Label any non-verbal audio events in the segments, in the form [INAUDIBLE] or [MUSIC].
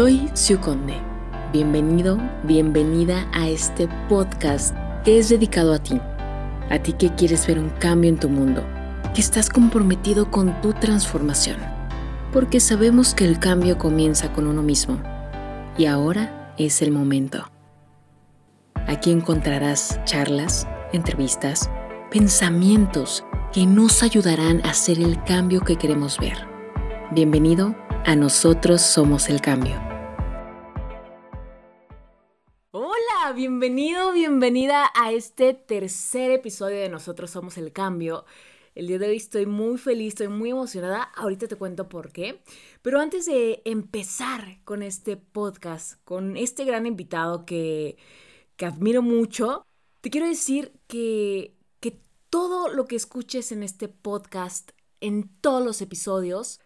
Soy Siu Conde. Bienvenido, bienvenida a este podcast que es dedicado a ti. A ti que quieres ver un cambio en tu mundo, que estás comprometido con tu transformación. Porque sabemos que el cambio comienza con uno mismo. Y ahora es el momento. Aquí encontrarás charlas, entrevistas, pensamientos que nos ayudarán a hacer el cambio que queremos ver. Bienvenido a Nosotros Somos el Cambio. Bienvenido, bienvenida a este tercer episodio de Nosotros Somos el Cambio. El día de hoy estoy muy feliz, estoy muy emocionada. Ahorita te cuento por qué. Pero antes de empezar con este podcast, con este gran invitado que, que admiro mucho, te quiero decir que, que todo lo que escuches en este podcast, en todos los episodios,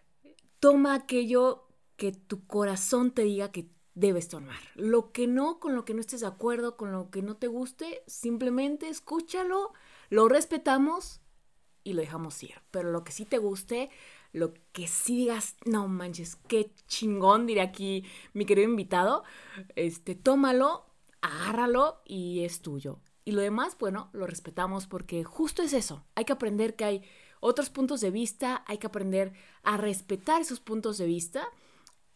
Toma aquello que tu corazón te diga que debes tomar. Lo que no, con lo que no estés de acuerdo, con lo que no te guste, simplemente escúchalo, lo respetamos y lo dejamos ir. Pero lo que sí te guste, lo que sí digas, no manches, qué chingón, diré aquí mi querido invitado, este, tómalo, agárralo y es tuyo. Y lo demás, bueno, lo respetamos porque justo es eso. Hay que aprender que hay otros puntos de vista, hay que aprender a respetar esos puntos de vista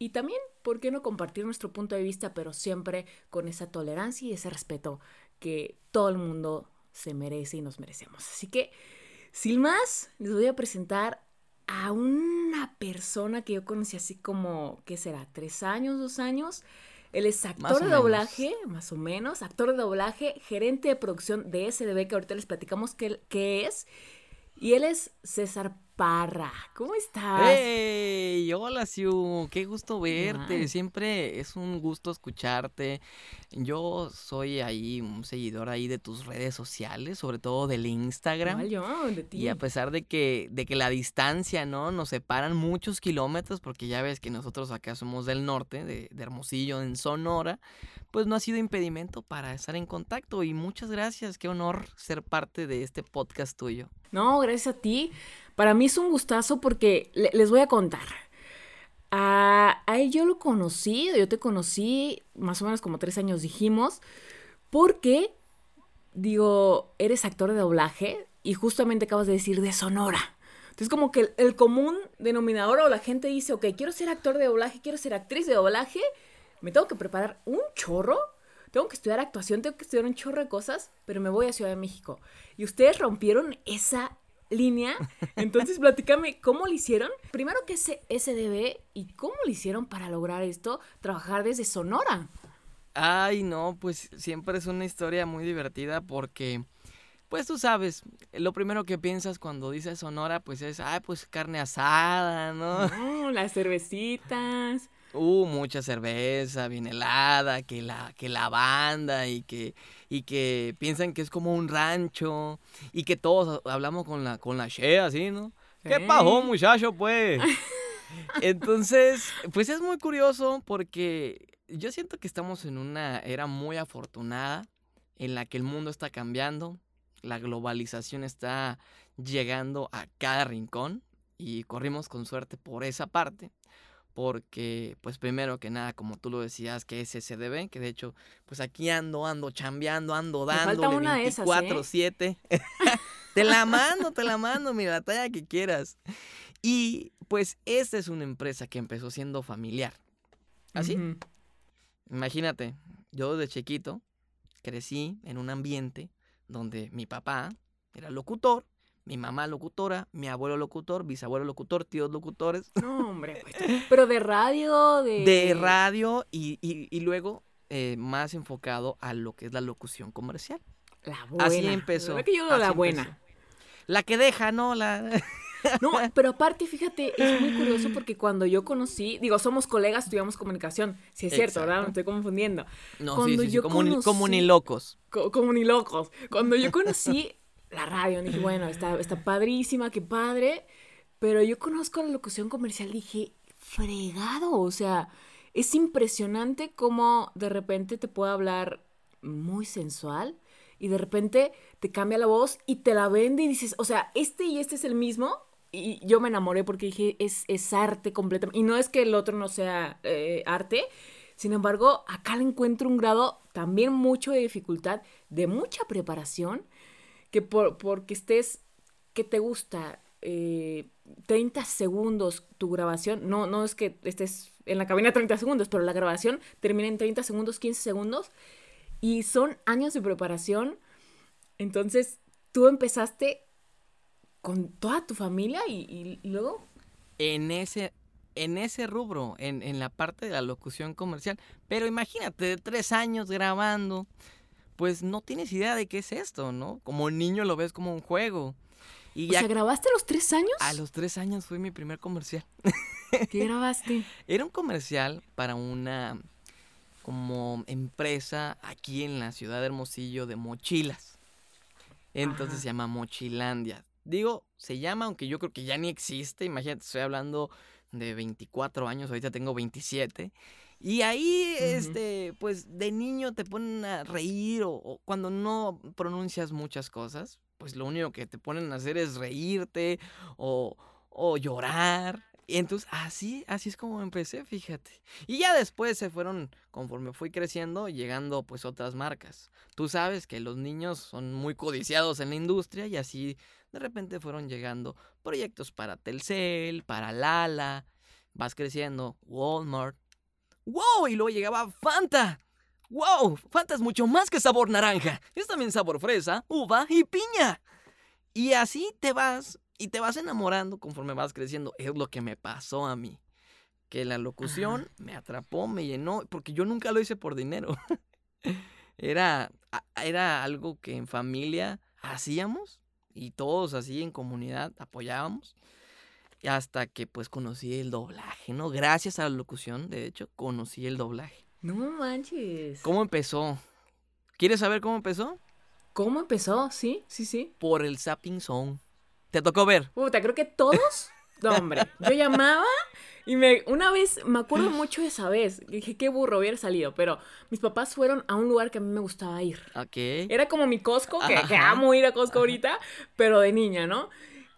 y también, ¿por qué no compartir nuestro punto de vista, pero siempre con esa tolerancia y ese respeto que todo el mundo se merece y nos merecemos? Así que, sin más, les voy a presentar a una persona que yo conocí así como, ¿qué será? ¿Tres años, dos años? Él es actor de doblaje, más o menos, actor de doblaje, gerente de producción de SDB, que ahorita les platicamos qué, qué es, y él es César Parra. ¿Cómo estás? ¡Hey! Hola, Siu. Qué gusto verte. Siempre es un gusto escucharte. Yo soy ahí un seguidor ahí de tus redes sociales, sobre todo del Instagram. yo, de ti. Y a pesar de que, de que la distancia, ¿no? Nos separan muchos kilómetros, porque ya ves que nosotros acá somos del norte, de, de Hermosillo, en Sonora, pues no ha sido impedimento para estar en contacto. Y muchas gracias. Qué honor ser parte de este podcast tuyo. No, gracias a ti. Para mí es un gustazo porque les voy a contar. A, él yo lo conocí, yo te conocí más o menos como tres años dijimos, porque, digo, eres actor de doblaje y justamente acabas de decir de Sonora. Entonces como que el, el común denominador o la gente dice, ok, quiero ser actor de doblaje, quiero ser actriz de doblaje, me tengo que preparar un chorro tengo que estudiar actuación, tengo que estudiar un chorro de cosas, pero me voy a Ciudad de México. Y ustedes rompieron esa línea. Entonces, platícame, ¿cómo lo hicieron? Primero, ¿qué es SDB y cómo lo hicieron para lograr esto, trabajar desde Sonora? Ay, no, pues siempre es una historia muy divertida porque, pues tú sabes, lo primero que piensas cuando dices Sonora, pues es, ay, pues carne asada, ¿no? No, las cervecitas. Uh, mucha cerveza, bien helada, que la, que la banda y que, y que piensan que es como un rancho y que todos hablamos con la, con la Shea, así, ¿no? ¿Qué pasó, muchacho, pues? [LAUGHS] Entonces, pues es muy curioso porque yo siento que estamos en una era muy afortunada en la que el mundo está cambiando, la globalización está llegando a cada rincón y corrimos con suerte por esa parte porque pues primero que nada, como tú lo decías, que es SDB, que de hecho, pues aquí ando, ando chambeando, ando dando 24-7. ¿eh? [LAUGHS] te la mando, te la mando, mira, la talla que quieras. Y pues esta es una empresa que empezó siendo familiar. ¿Así? Imagínate, yo de chiquito crecí en un ambiente donde mi papá era locutor mi mamá locutora, mi abuelo locutor, bisabuelo locutor, tíos locutores. No, hombre, pues, [LAUGHS] pero de radio, de... De radio y, y, luego eh, más enfocado a lo que es la locución comercial. La buena. Así empezó. La que yo la buena. La que deja, ¿no? La... No, [LAUGHS] pero aparte, fíjate, es muy curioso porque cuando yo conocí, digo, somos colegas, estudiamos comunicación, si es cierto, ¿verdad? Me estoy confundiendo. No, cuando sí, sí, yo como, como, ni locos. como ni locos. Cuando yo conocí la radio. Dije, bueno, está, está padrísima, qué padre. Pero yo conozco la locución comercial, dije, fregado. O sea, es impresionante cómo de repente te puede hablar muy sensual y de repente te cambia la voz y te la vende y dices, o sea, este y este es el mismo. y yo me enamoré porque dije, es, es arte completamente. Y no es que el otro no sea eh, arte, sin embargo, acá le encuentro un grado también mucho de dificultad, de mucha preparación, que por, porque estés, que te gusta, 30 eh, segundos tu grabación, no, no es que estés en la cabina 30 segundos, pero la grabación termina en 30 segundos, 15 segundos, y son años de preparación. Entonces, tú empezaste con toda tu familia y, luego... En ese, en ese rubro, en, en, la parte de la locución comercial. Pero imagínate, de tres años grabando, pues no tienes idea de qué es esto, ¿no? Como niño lo ves como un juego. Y o sea, ¿grabaste a los tres años? A los tres años fue mi primer comercial. ¿Qué grabaste? [LAUGHS] Era un comercial para una como empresa aquí en la ciudad de Hermosillo de mochilas. Entonces se llama Mochilandia. Digo, se llama, aunque yo creo que ya ni existe. Imagínate, estoy hablando de 24 años, ahorita tengo 27. Y ahí, este, pues de niño te ponen a reír o, cuando no pronuncias muchas cosas, pues lo único que te ponen a hacer es reírte o, o llorar. Y entonces así, así es como empecé, fíjate. Y ya después se fueron, conforme fui creciendo, llegando pues otras marcas. Tú sabes que los niños son muy codiciados en la industria y así de repente fueron llegando proyectos para Telcel, para Lala, vas creciendo, Walmart. ¡Wow! Y luego llegaba Fanta. ¡Wow! Fanta es mucho más que sabor naranja. Es también sabor fresa, uva y piña. Y así te vas y te vas enamorando conforme vas creciendo. Es lo que me pasó a mí. Que la locución me atrapó, me llenó, porque yo nunca lo hice por dinero. [LAUGHS] era, era algo que en familia hacíamos y todos así en comunidad apoyábamos. Hasta que pues conocí el doblaje, ¿no? Gracias a la locución, de hecho, conocí el doblaje. No manches. ¿Cómo empezó? ¿Quieres saber cómo empezó? ¿Cómo empezó? Sí, sí, sí. Por el Zapping Song. ¿Te tocó ver? Puta, creo que todos. No, hombre. Yo llamaba y me, una vez, me acuerdo [LAUGHS] mucho de esa vez. Dije, qué burro hubiera salido. Pero mis papás fueron a un lugar que a mí me gustaba ir. Ok. Era como mi Costco, que, amo ir a Costco ahorita, pero de niña, ¿no?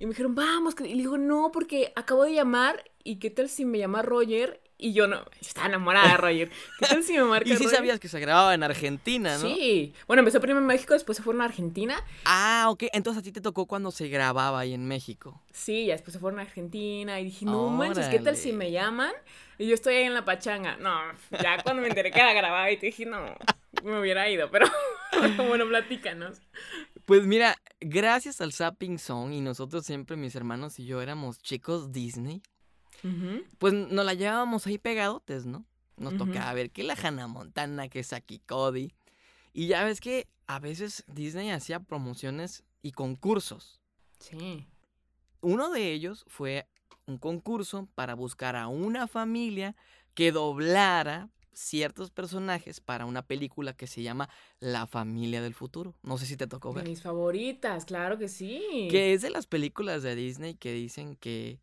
Y me dijeron, vamos. Y le digo, no, porque acabo de llamar. ¿Y qué tal si me llama Roger y yo no, estaba enamorada de Roger. ¿Qué tal si me [LAUGHS] marca Y sí sabías que se grababa en Argentina, ¿no? Sí. Bueno, empezó primero en México, después se fueron a Argentina. Ah, ok. Entonces a ti te tocó cuando se grababa ahí en México. Sí, ya después se fueron a Argentina y dije, no manches, ¿qué tal si me llaman? Y yo estoy ahí en la pachanga. No, ya cuando me enteré que era grababa y te dije, no, me hubiera ido, pero [LAUGHS] bueno, platícanos. Pues mira, gracias al Zapping Song y nosotros siempre, mis hermanos y yo, éramos chicos Disney. Pues nos la llevábamos ahí pegadotes, ¿no? Nos tocaba ver que la Hannah Montana, que Saki Cody. Y ya ves que a veces Disney hacía promociones y concursos. Sí. Uno de ellos fue un concurso para buscar a una familia que doblara ciertos personajes para una película que se llama La familia del futuro. No sé si te tocó ver. mis favoritas, claro que sí. Que es de las películas de Disney que dicen que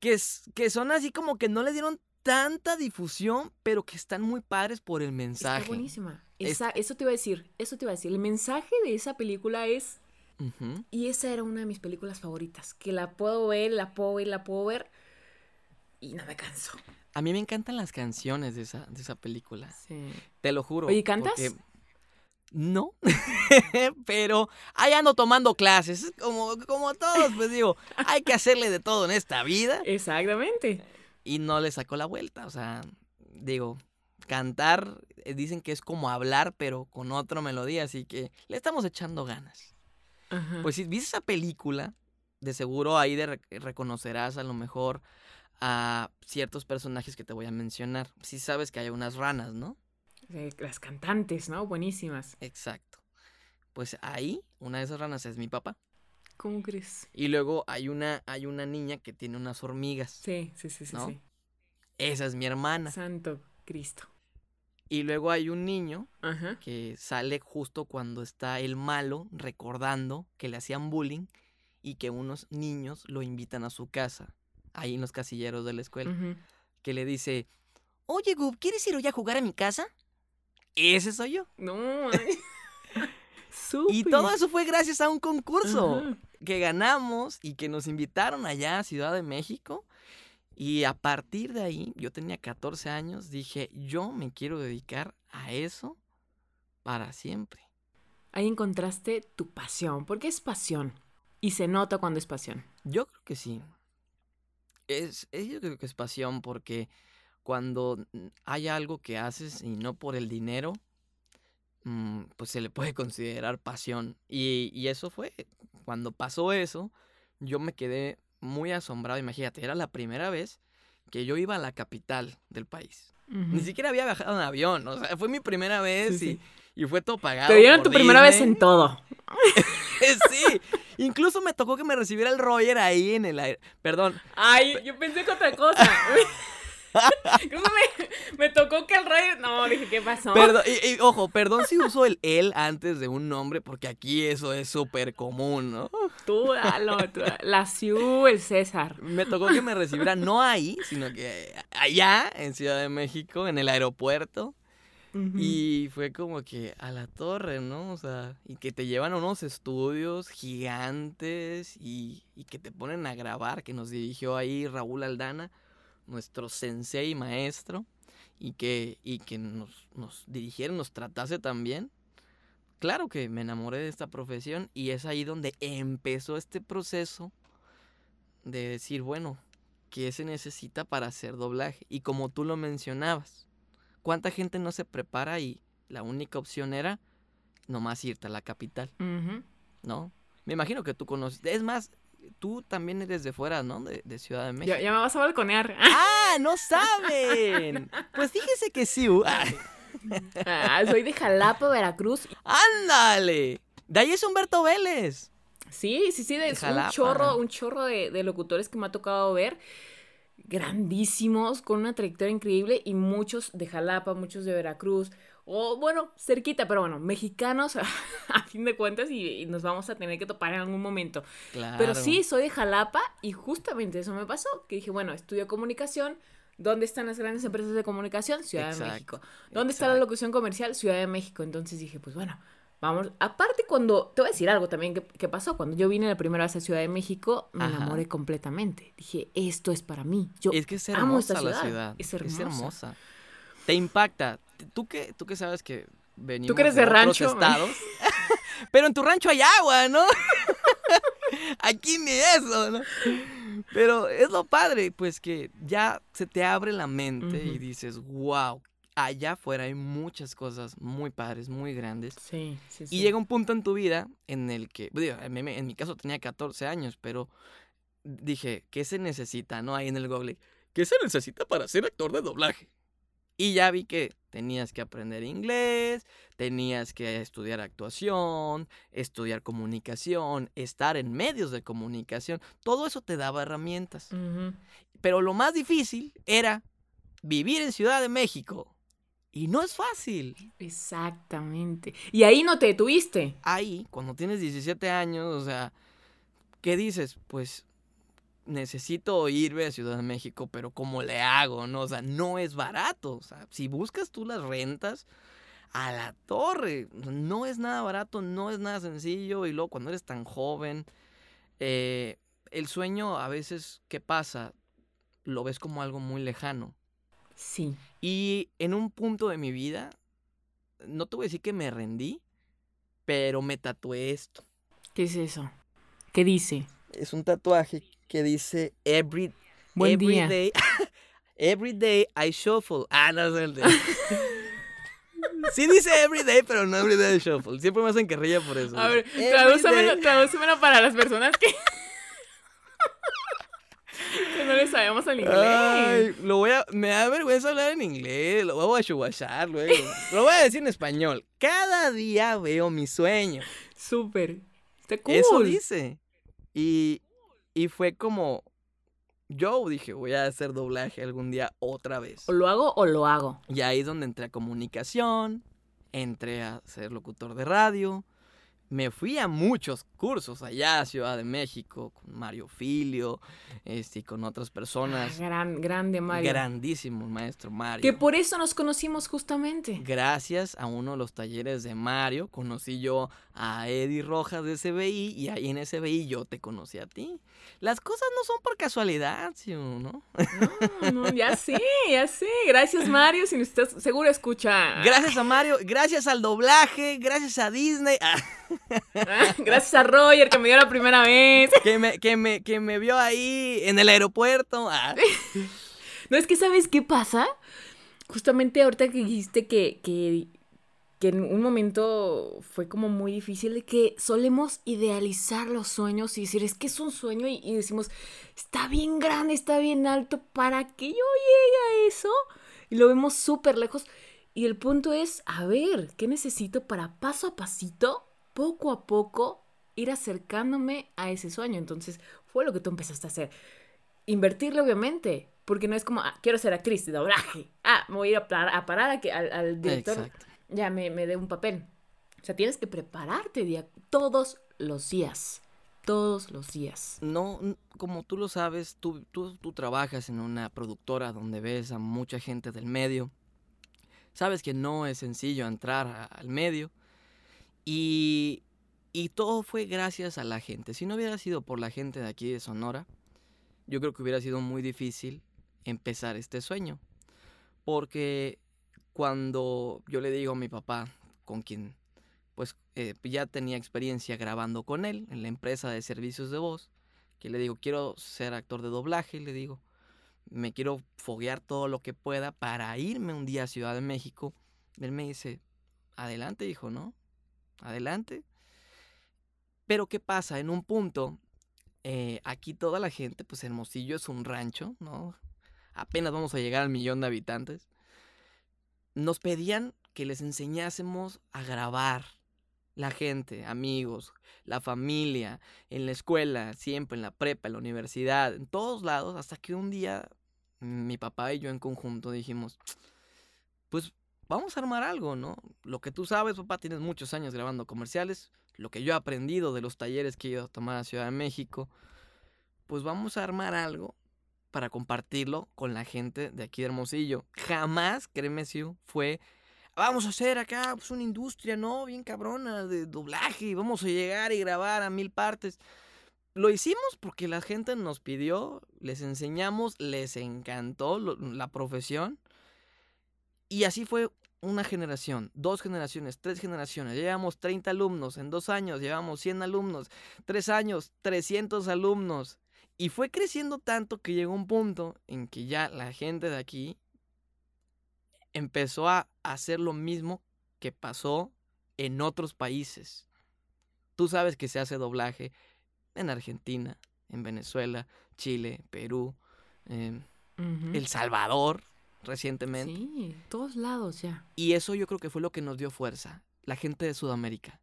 que, que son así como que no le dieron tanta difusión, pero que están muy padres por el mensaje. Está buenísima. eso te iba a decir, eso te iba a decir. El mensaje de esa película es... Y esa era una de mis películas favoritas, que la puedo ver, la puedo ver, la puedo ver y no me canso. A mí me encantan las canciones de esa, de esa película. Sí. Te lo juro. ¿Y cantas? No, [LAUGHS] pero ahí ando tomando clases, como, como todos, pues digo, hay que hacerle de todo en esta vida. Exactamente. Y no le sacó la vuelta, o sea, digo, cantar eh, dicen que es como hablar, pero con otra melodía, así que le estamos echando ganas. Pues si viste esa película, de seguro ahí de reconocerás a lo mejor a ciertos personajes que te voy a mencionar. Si sabes que hay unas ranas, ¿no? las cantantes, ¿no? Buenísimas. Exacto. Pues ahí, una de esas ranas es mi papá. ¿Cómo crees? Y luego hay una, hay una niña que tiene unas hormigas. Sí, sí, sí, sí, sí. Esa es mi hermana. Santo Cristo. Y luego hay un niño que sale justo cuando está el malo recordando que le hacían bullying y que unos niños lo invitan a su casa, ahí en los casilleros de la escuela, que le dice, oye Gub, ¿quieres ir hoy a jugar a mi casa? ese soy yo. No. [LAUGHS] [LAUGHS] y todo eso fue gracias a un concurso. que ganamos y que nos invitaron allá a Ciudad de México. Y a partir de ahí, yo tenía 14 años, dije, yo me quiero dedicar a eso para siempre. Ahí encontraste tu pasión. ¿Por qué es pasión? Y se nota cuando es pasión. Yo creo que sí. Es, es- yo creo que es pasión porque cuando hay algo que haces y no por el dinero, mm, pues se le puede [LAUGHS] considerar pasión. Y, y eso fue, cuando pasó eso, yo me quedé muy asombrado. Imagínate, era la primera vez que yo iba a la capital del país. Ni siquiera había viajado en avión, o sea, fue mi primera vez Sí, y, sí. Y fue todo pagado. Te dieron tu primera vez Disney. en todo. [LAUGHS] sí, incluso me tocó que me recibiera el Roger ahí en el aire. Perdón, Ay, yo pensé que otra cosa. [LAUGHS] [LAUGHS] Incluso me, me tocó que el rey. No, dije, ¿qué pasó? Perdón, y, y, ojo, perdón si uso el él antes de un nombre, porque aquí eso es súper común, ¿no? Tú, dalo, tú, la Siu, el César. Me tocó que me recibiera no ahí, sino que allá, en Ciudad de México, en el aeropuerto. Y fue como que a la torre, ¿no? O sea, y que te llevan a unos estudios gigantes y, y que te ponen a grabar, que nos dirigió ahí Raúl Aldana, nuestro sensei maestro, y que, y que nos, nos dirigiera, nos tratase también. Claro que me enamoré de esta profesión y es ahí donde empezó este proceso de decir, bueno, ¿qué se necesita para hacer doblaje? Y como tú lo mencionabas, ¿cuánta gente no se prepara y la única opción era nomás irte a la capital. ¿no? Me imagino que tú conoces. Es más, tú también eres de fuera, ¿no? De, de Ciudad de México. Ya, ya me vas a balconear. [LAUGHS] ¡Ah! ¡No saben! Pues fíjese que sí. uh, ah, Ah, soy de Jalapa, Veracruz. ¡Ándale! De ahí es Humberto Vélez. Sí, sí, sí, de, De un chorro, un chorro de, de locutores que me ha tocado ver. Grandísimos, con una trayectoria increíble y muchos de Jalapa, muchos de Veracruz. O bueno, cerquita, pero bueno, mexicanos [LAUGHS] a fin de cuentas y, y nos vamos a tener que topar en algún momento. Claro. Pero sí, soy de Jalapa y justamente eso me pasó, que dije, bueno, estudio comunicación. ¿Dónde están las grandes empresas de comunicación? Ciudad de México. ¿Dónde está la locución comercial? Ciudad de México. Entonces dije, pues bueno, vamos. Aparte, cuando. Te voy a decir algo también que, que pasó. Cuando yo vine la primera vez a Ciudad de México, me Ajá. enamoré completamente. Dije, esto es para mí. Yo Es que es amo esta hermosa la ciudad. Es hermosa. hermosa. Te impacta. Tú que, tú que sabes que venimos Tú que eres de rancho, estados. [LAUGHS] Pero en tu rancho hay agua, ¿no? [LAUGHS] Aquí ni eso, ¿no? Pero es lo padre, pues que ya se te abre la mente y dices, wow, allá afuera hay muchas cosas muy padres, muy grandes. Sí, sí, sí. Y llega un punto en tu vida en el que, digo, en mi, caso tenía 14 años, pero dije, ¿qué se necesita? ¿No? Ahí en el Google, ¿qué se necesita para ser actor de doblaje? Y ya vi que tenías que aprender inglés, tenías que estudiar actuación, estudiar comunicación, estar en medios de comunicación. Todo eso te daba herramientas. Pero lo más difícil era vivir en Ciudad de México. Y no es fácil. Exactamente. Y ahí no te detuviste. ahí, cuando tienes 17 años, o sea, ¿qué dices? Pues necesito irme a Ciudad de México, pero ¿cómo le hago? No, o sea, no es barato. O sea, si buscas tú las rentas, a la torre, no es nada barato, no es nada sencillo. Y luego cuando eres tan joven, eh, el sueño a veces, ¿qué pasa? Lo ves como algo muy lejano. Sí. Y en un punto de mi vida, no te voy a decir que me rendí, pero me tatué esto. ¿Qué es eso? ¿Qué dice? Es un tatuaje que dice every, Buen every día. day [LAUGHS] every day I shuffle. Ah, no es el de. [LAUGHS] Sí dice every day, pero no every day I shuffle. Siempre me hacen carrilla por eso. A ver, Every tradúcemelo, day- tradúcemelo para las personas que... no le sabemos el inglés. Ay, lo voy a, me da vergüenza hablar en inglés, lo voy a chuguachar luego. Lo voy a decir en español. Cada día veo mi sueño. Súper. Está cool. Eso dice. Y, y fue como, yo dije, voy a hacer doblaje algún día otra vez. O lo hago o lo hago. Y ahí es donde entré a comunicación, entré a ser locutor de radio, me fui a muchos cursos allá a Ciudad de México con Mario Filio este, y con otras personas. Ah, gran, grande Mario. Grandísimo maestro Mario. Que por eso nos conocimos justamente. Gracias a uno de los talleres de Mario conocí yo a Eddie Rojas de SBI y ahí en SBI yo te conocí a ti. Las cosas no son por casualidad, ¿sí no? No, no, ya [LAUGHS] sí, ya sí. Gracias Mario, si estás seguro escucha. Gracias a Mario, gracias al doblaje, gracias a Disney. [LAUGHS] [LAUGHS] Gracias a Roger que me dio la primera vez. Que me, que me, que me vio ahí en el aeropuerto. Ah. [LAUGHS] No es que sabes qué pasa. Justamente ahorita que dijiste que, que, que en un momento fue como muy difícil de que solemos idealizar los sueños y decir, es que es un sueño y, y decimos, está bien grande, está bien alto, ¿para que yo llegue a eso? Y lo vemos súper lejos. Y el punto es, a ver, ¿qué necesito para paso a pasito poco a poco ir acercándome a ese sueño. Entonces fue lo que tú empezaste a hacer. Invertirle, obviamente, porque no es como, ah, quiero ser actriz de doblaje. Ah, me voy a ir a, parar a que al, director ya me, me dé un papel. O sea, tienes que prepararte día, todos los días. Todos los días. No, como tú lo sabes, tú, tú, tú trabajas en una productora donde ves a mucha gente del medio. Sabes que no es sencillo entrar al medio. Y, todo fue gracias a la gente. Si no hubiera sido por la gente de aquí de Sonora, yo creo que hubiera sido muy difícil empezar este sueño. Porque cuando yo le digo a mi papá, con quien pues eh, ya tenía experiencia grabando con él en la empresa de servicios de voz, que le digo, quiero ser actor de doblaje, le digo, me quiero foguear todo lo que pueda para irme un día a Ciudad de México. Él me dice, adelante, hijo, ¿no? Adelante. Pero ¿qué pasa? En un punto, eh, aquí toda la gente, pues Hermosillo es un rancho, ¿no? Apenas vamos a llegar al millón de habitantes. Nos pedían que les enseñásemos a grabar la gente, amigos, la familia, en la escuela, siempre, en la prepa, en la universidad, en todos lados, hasta que un día mi papá y yo en conjunto dijimos, pues vamos a armar algo, ¿no? Lo que tú sabes, papá, tienes muchos años grabando comerciales, lo que yo he aprendido de los talleres que he ido a tomar a Ciudad de México, pues vamos a armar algo para compartirlo con la gente de aquí de Hermosillo. Jamás, créeme, Siu, fue, vamos a hacer acá pues, una industria, ¿no? Bien cabrona de doblaje, vamos a llegar y grabar a mil partes. Lo hicimos porque la gente nos pidió, les enseñamos, les encantó la profesión y así fue una generación, dos generaciones, tres generaciones. Llevamos 30 alumnos, en dos años llevamos 100 alumnos, tres años, 300 alumnos. Y fue creciendo tanto que llegó un punto en que ya la gente de aquí empezó a hacer lo mismo que pasó en otros países. Tú sabes que se hace doblaje en Argentina, en Venezuela, Chile, Perú, El Salvador, recientemente. Sí, todos lados ya. Y eso yo creo que fue lo que nos dio fuerza, la gente de Sudamérica.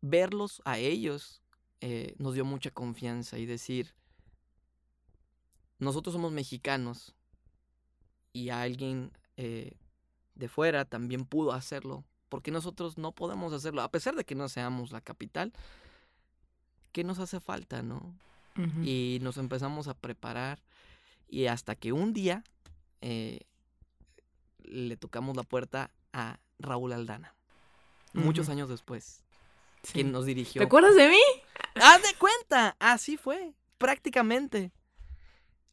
Verlos a ellos eh, nos dio mucha confianza y decir, nosotros somos mexicanos y alguien eh, de fuera también pudo hacerlo, porque nosotros no podemos hacerlo, a pesar de que no seamos la capital, ¿qué nos hace falta, no? Y nos empezamos a preparar y hasta que un día eh, le tocamos la puerta a Raúl Aldana. Muchos años después. Quien nos dirigió. ¿Te acuerdas de mí? ¡Haz de cuenta! Así fue. Prácticamente.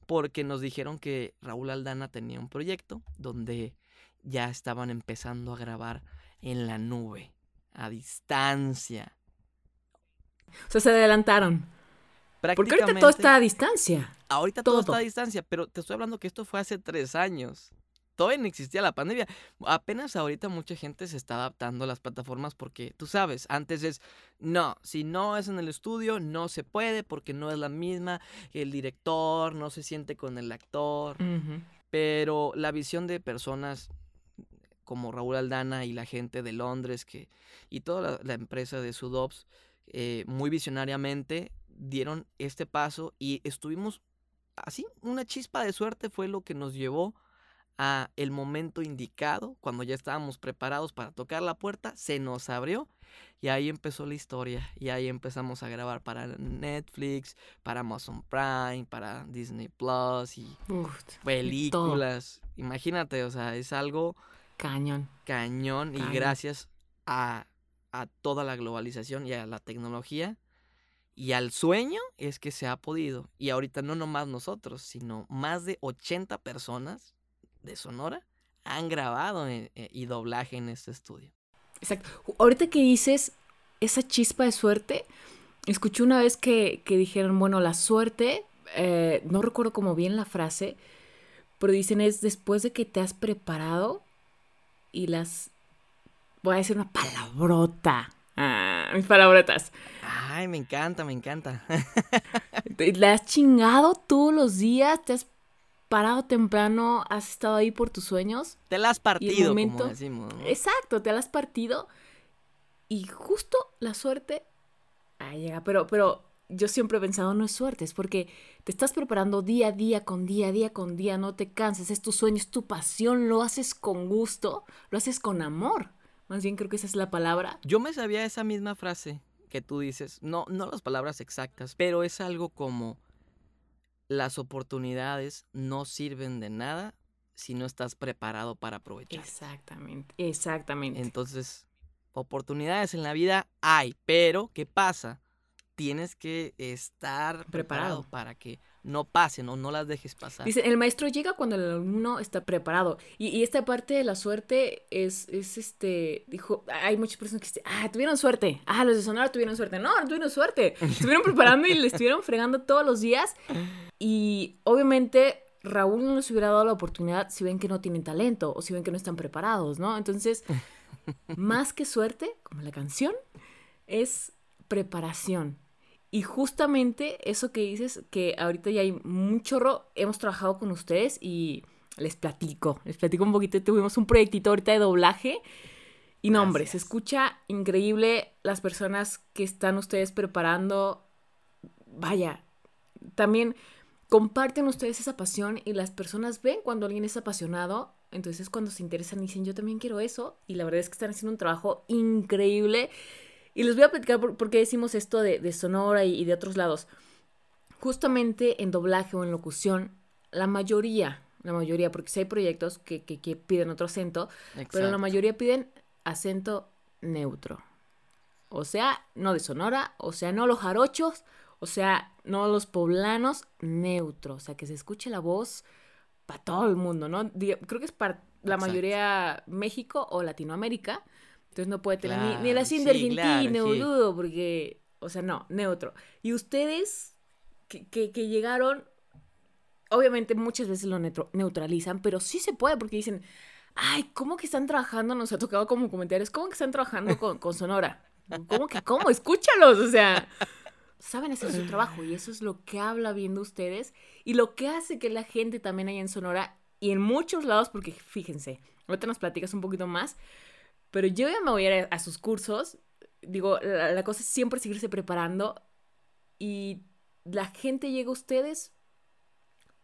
Porque nos dijeron que Raúl Aldana tenía un proyecto donde ya estaban empezando a grabar en la nube, a distancia. O sea, se adelantaron. Porque ahorita todo está a distancia. Ahorita todo. está a distancia, pero te estoy hablando que esto fue hace tres años. Todavía no existía la pandemia. Apenas ahorita mucha gente se está adaptando a las plataformas porque, tú sabes, antes es, no, si no es en el estudio, no se puede porque no es la misma, el director no se siente con el actor. Pero la visión de personas como Raúl Aldana y la gente de Londres que, y toda la, empresa de Sudops, eh, muy visionariamente dieron este paso y estuvimos así, una chispa de suerte fue lo que nos llevó a el momento indicado, cuando ya estábamos preparados para tocar la puerta, se nos abrió Y ahí empezó la historia. Y ahí empezamos a grabar para Netflix, para Amazon Prime, para Disney Plus y películas. Imagínate, o sea, es algo... Cañón. Cañón. Y gracias a, a toda la globalización y a la tecnología y al sueño es que se ha podido. Y ahorita no nomás nosotros, sino más de 80 personas de Sonora han grabado eh, y doblaje en este estudio. Exacto. Ahorita que dices esa chispa de suerte, escuché una vez que, dijeron, bueno, la suerte, eh, no recuerdo como bien la frase, pero dicen es después de que te has preparado y las... Voy a decir una palabrota. Ah, mis palabrotas. Ay, me encanta, me encanta. [LAUGHS] ¿La has chingado todos los días? ¿Te has parado temprano? ¿Has estado ahí por tus sueños? Te la has partido, como decimos. Exacto, te la has partido. Y justo la suerte... Llega, pero, pero yo siempre he pensado, no es suerte, es porque te estás preparando día a día, con día a día, con día, no te cansas, es tu sueño, es tu pasión, lo haces con gusto, lo haces con amor. Más bien creo que esa es la palabra. Yo me sabía esa misma frase que tú dices. No, no las palabras exactas, pero es algo como las oportunidades no sirven de nada si no estás preparado para aprovechar. Exactamente, exactamente. Entonces, oportunidades en la vida hay, pero ¿qué pasa? Tienes que estar preparado para que no pasen o no las dejes pasar. Dice, el maestro llega cuando el alumno está preparado. Y, esta parte de la suerte es, es este, dijo, hay muchas personas que dicen, ah, tuvieron suerte. Ah, los de Sonora tuvieron suerte. No, no tuvieron suerte. [LAUGHS] Estuvieron preparando y le estuvieron fregando todos los días. Y obviamente Raúl no les hubiera dado la oportunidad si ven que no tienen talento o si ven que no están preparados, ¿no? Entonces, [LAUGHS] más que suerte, como la canción, es preparación. Y justamente eso que dices, que ahorita ya hay un chorro, hemos trabajado con ustedes y les platico, les platico un poquito, tuvimos un proyectito ahorita de doblaje. Y no, hombre, se escucha increíble las personas que están ustedes preparando. Vaya, también comparten ustedes esa pasión y las personas ven cuando alguien es apasionado. Entonces cuando se interesan dicen, yo también quiero eso. Y la verdad es que están haciendo un trabajo increíble. Y les voy a platicar por, qué decimos esto de, Sonora y, de otros lados. Justamente en doblaje o en locución, la mayoría, la mayoría, porque si hay proyectos que, piden otro acento, pero la mayoría piden acento neutro. O sea, no de Sonora, o sea, no los jarochos, o sea, no los poblanos, neutro. O sea, que se escuche la voz para todo el mundo, ¿no? Creo que es para la mayoría México o Latinoamérica. Entonces no puede tener ni, ni, el acento argentino, boludo, porque, o sea, no, neutro. Y ustedes que, que, llegaron, obviamente muchas veces lo neutralizan, pero sí se puede porque dicen, ay, ¿cómo que están trabajando? Nos ha tocado como comentarios, ¿cómo que están trabajando con, con Sonora? ¿Cómo que cómo? Escúchalos, o sea, saben hacer su trabajo y eso es lo que habla viendo ustedes y lo que hace que la gente también haya en Sonora y en muchos lados, porque fíjense, ahorita nos platicas un poquito más, pero yo ya me voy a ir a, sus cursos. Digo, la, cosa es siempre seguirse preparando. Y la gente llega a ustedes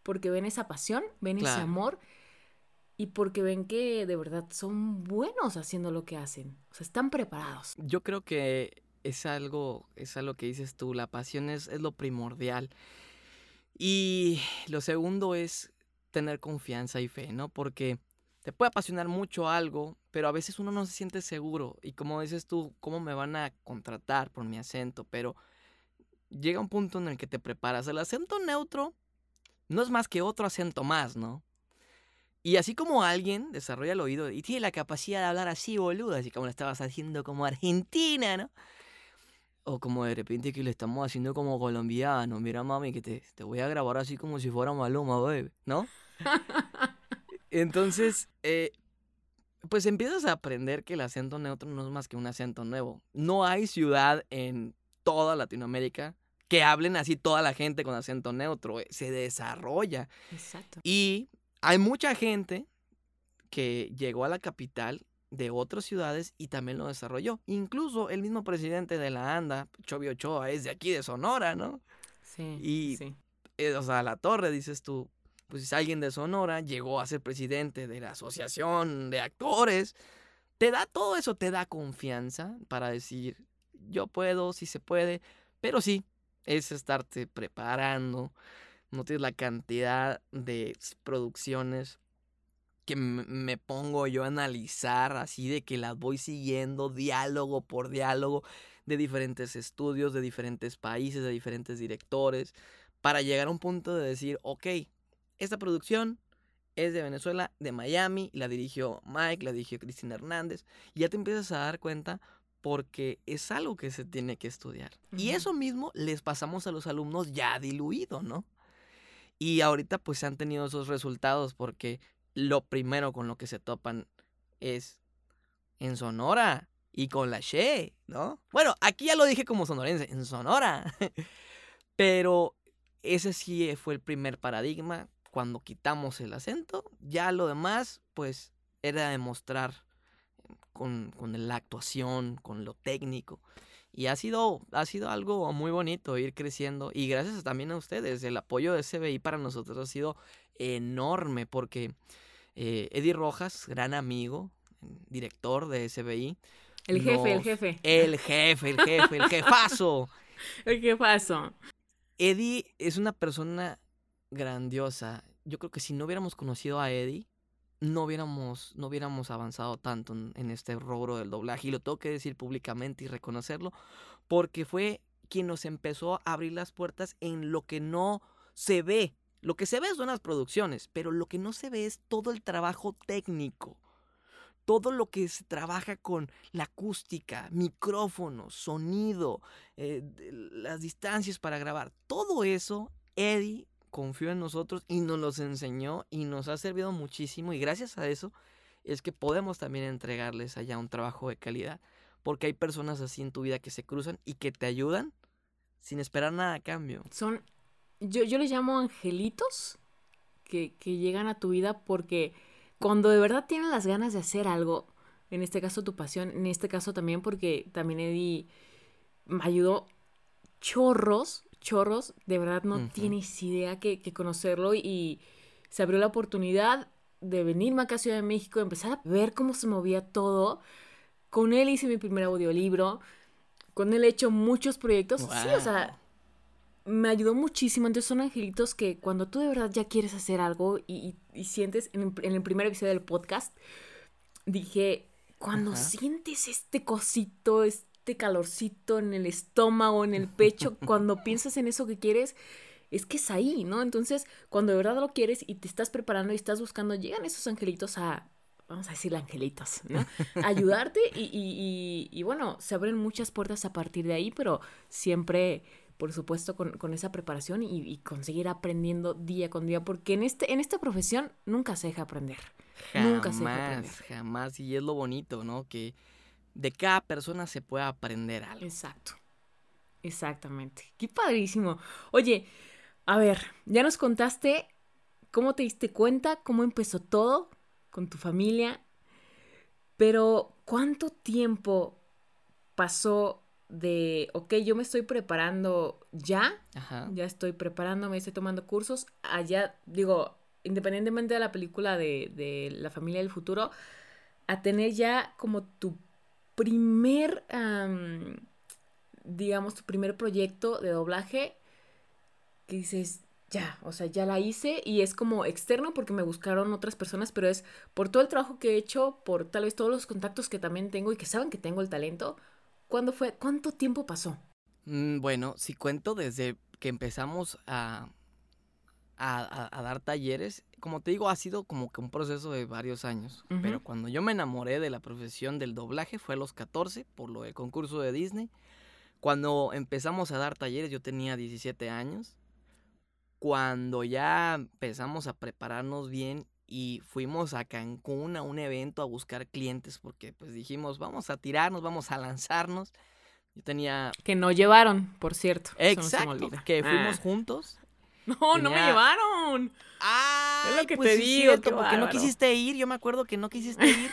porque ven esa pasión, ven ese amor y porque ven que de verdad son buenos haciendo lo que hacen. O sea, están preparados. Yo creo que es algo, es algo que dices tú, la pasión es, es lo primordial. Y lo segundo es tener confianza y fe, ¿no? Porque te puede apasionar mucho algo, pero a veces uno no se siente seguro. Y como dices tú, ¿cómo me van a contratar por mi acento? Pero llega un punto en el que te preparas. El acento neutro no es más que otro acento más, ¿no? Y así como alguien desarrolla el oído y tiene la capacidad de hablar así, boludo, así como lo estabas haciendo como Argentina, ¿no? O como de repente que lo estamos haciendo como colombiano. Mira, mami, que te, te voy a grabar así como si fuera Maluma, baby, ¿no? [LAUGHS] Entonces, eh, pues empiezas a aprender que el acento neutro no es más que un acento nuevo. No hay ciudad en toda Latinoamérica que hablen así toda la gente con acento neutro. Eh, se desarrolla. Exacto. Y hay mucha gente que llegó a la capital de otras ciudades y también lo desarrolló. Incluso el mismo presidente de la ANDA, Chovio Ochoa, es de aquí de Sonora, ¿no? Sí. Y, sí. Eh, o sea, la torre, dices tú, pues alguien de Sonora llegó a ser presidente de la asociación de actores, te da todo eso, te da confianza para decir, yo puedo, si se puede, pero sí, es estarte preparando, no tienes la cantidad de producciones que me pongo yo a analizar, así de que las voy siguiendo diálogo por diálogo de diferentes estudios, de diferentes países, de diferentes directores, para llegar a un punto de decir, ok, esta producción es de Venezuela, de Miami, la dirigió Mike, la dirigió Cristina Hernández, y ya te empiezas a dar cuenta porque es algo que se tiene que estudiar. Y eso mismo les pasamos a los alumnos ya diluido, ¿no? Y ahorita pues se han tenido esos resultados porque lo primero con lo que se topan es en Sonora y con la She, ¿no? Bueno, aquí ya lo dije como sonorense, en Sonora. [LAUGHS] Pero ese sí fue el primer paradigma. Cuando quitamos el acento, ya lo demás, pues, era demostrar con, con la actuación, con lo técnico. Y ha sido, ha sido algo muy bonito ir creciendo. Y gracias también a ustedes. El apoyo de SBI para nosotros ha sido enorme porque eh, Eddie Rojas, gran amigo, director de SBI. El jefe, el jefe. El jefe, el jefe, [LAUGHS] el jefazo. el jefazo. Eddie es una persona grandiosa. Yo creo que si no hubiéramos conocido a Eddie, no hubiéramos, no hubiéramos avanzado tanto en, este rubro del doblaje. Y lo tengo que decir públicamente y reconocerlo, porque fue quien nos empezó a abrir las puertas en lo que no se ve lo que se ve son las producciones, pero lo que no se ve es todo el trabajo técnico. Todo lo que se trabaja con la acústica, micrófonos, sonido, eh, las distancias para grabar. Todo eso, Eddie confió en nosotros y nos los enseñó y nos ha servido muchísimo. Y gracias a eso es que podemos también entregarles allá un trabajo de calidad. Porque hay personas así en tu vida que se cruzan y que te ayudan sin esperar nada a cambio. Son yo, yo les llamo angelitos que, que llegan a tu vida porque cuando de verdad tienen las ganas de hacer algo, en este caso tu pasión, en este caso también porque también Eddie me ayudó chorros, chorros, de verdad no tienes idea que, que, conocerlo y se abrió la oportunidad de venirme acá a Ciudad de México, empezar a ver cómo se movía todo. Con él hice mi primer audiolibro, con él he hecho muchos proyectos. Sí, o sea, me ayudó muchísimo. Entonces son angelitos que cuando tú de verdad ya quieres hacer algo y, sientes, en, el primer episodio del podcast, dije, cuando sientes este cosito, este calorcito en el estómago, en el pecho, [LAUGHS] cuando piensas en eso que quieres, es que es ahí, ¿no? Entonces, cuando de verdad lo quieres y te estás preparando y estás buscando, llegan esos angelitos a, vamos a decir angelitos, ¿no? [LAUGHS] ayudarte y, y, y, bueno, se abren muchas puertas a partir de ahí, pero siempre por supuesto, con, esa preparación y, conseguir aprendiendo día con día, porque en, este, en esta profesión nunca se deja aprender. nunca se deja aprender. Jamás, y es lo bonito, ¿no? Que de cada persona se puede aprender algo. Exacto, exactamente. Qué padrísimo. Oye, a ver, ya nos contaste cómo te diste cuenta, cómo empezó todo con tu familia, pero ¿cuánto tiempo pasó de, ok, yo me estoy preparando ya, ya estoy preparándome, estoy tomando cursos, allá, digo, independientemente de la película de, de La familia del futuro, a tener ya como tu primer, digamos, tu primer proyecto de doblaje que dices, ya, o sea, ya la hice y es como externo porque me buscaron otras personas, pero es por todo el trabajo que he hecho, por tal vez todos los contactos que también tengo y que saben que tengo el talento, ¿Cuándo fue? ¿Cuánto tiempo pasó? Mm, bueno, si cuento desde que empezamos a, a, dar talleres, como te digo, ha sido como que un proceso de varios años. Pero cuando yo me enamoré de la profesión del doblaje fue a los 14, por lo del concurso de Disney. Cuando empezamos a dar talleres yo tenía 17 años. Cuando ya empezamos a prepararnos bien y fuimos a Cancún a un evento a buscar clientes porque pues dijimos, vamos a tirarnos, vamos a lanzarnos. Yo tenía... Que no llevaron, por cierto. Exacto, que fuimos ah. juntos. [LAUGHS] No, no me llevaron. Ah, es lo que pues te digo, porque no quisiste ir, yo me acuerdo que no quisiste [LAUGHS] ir.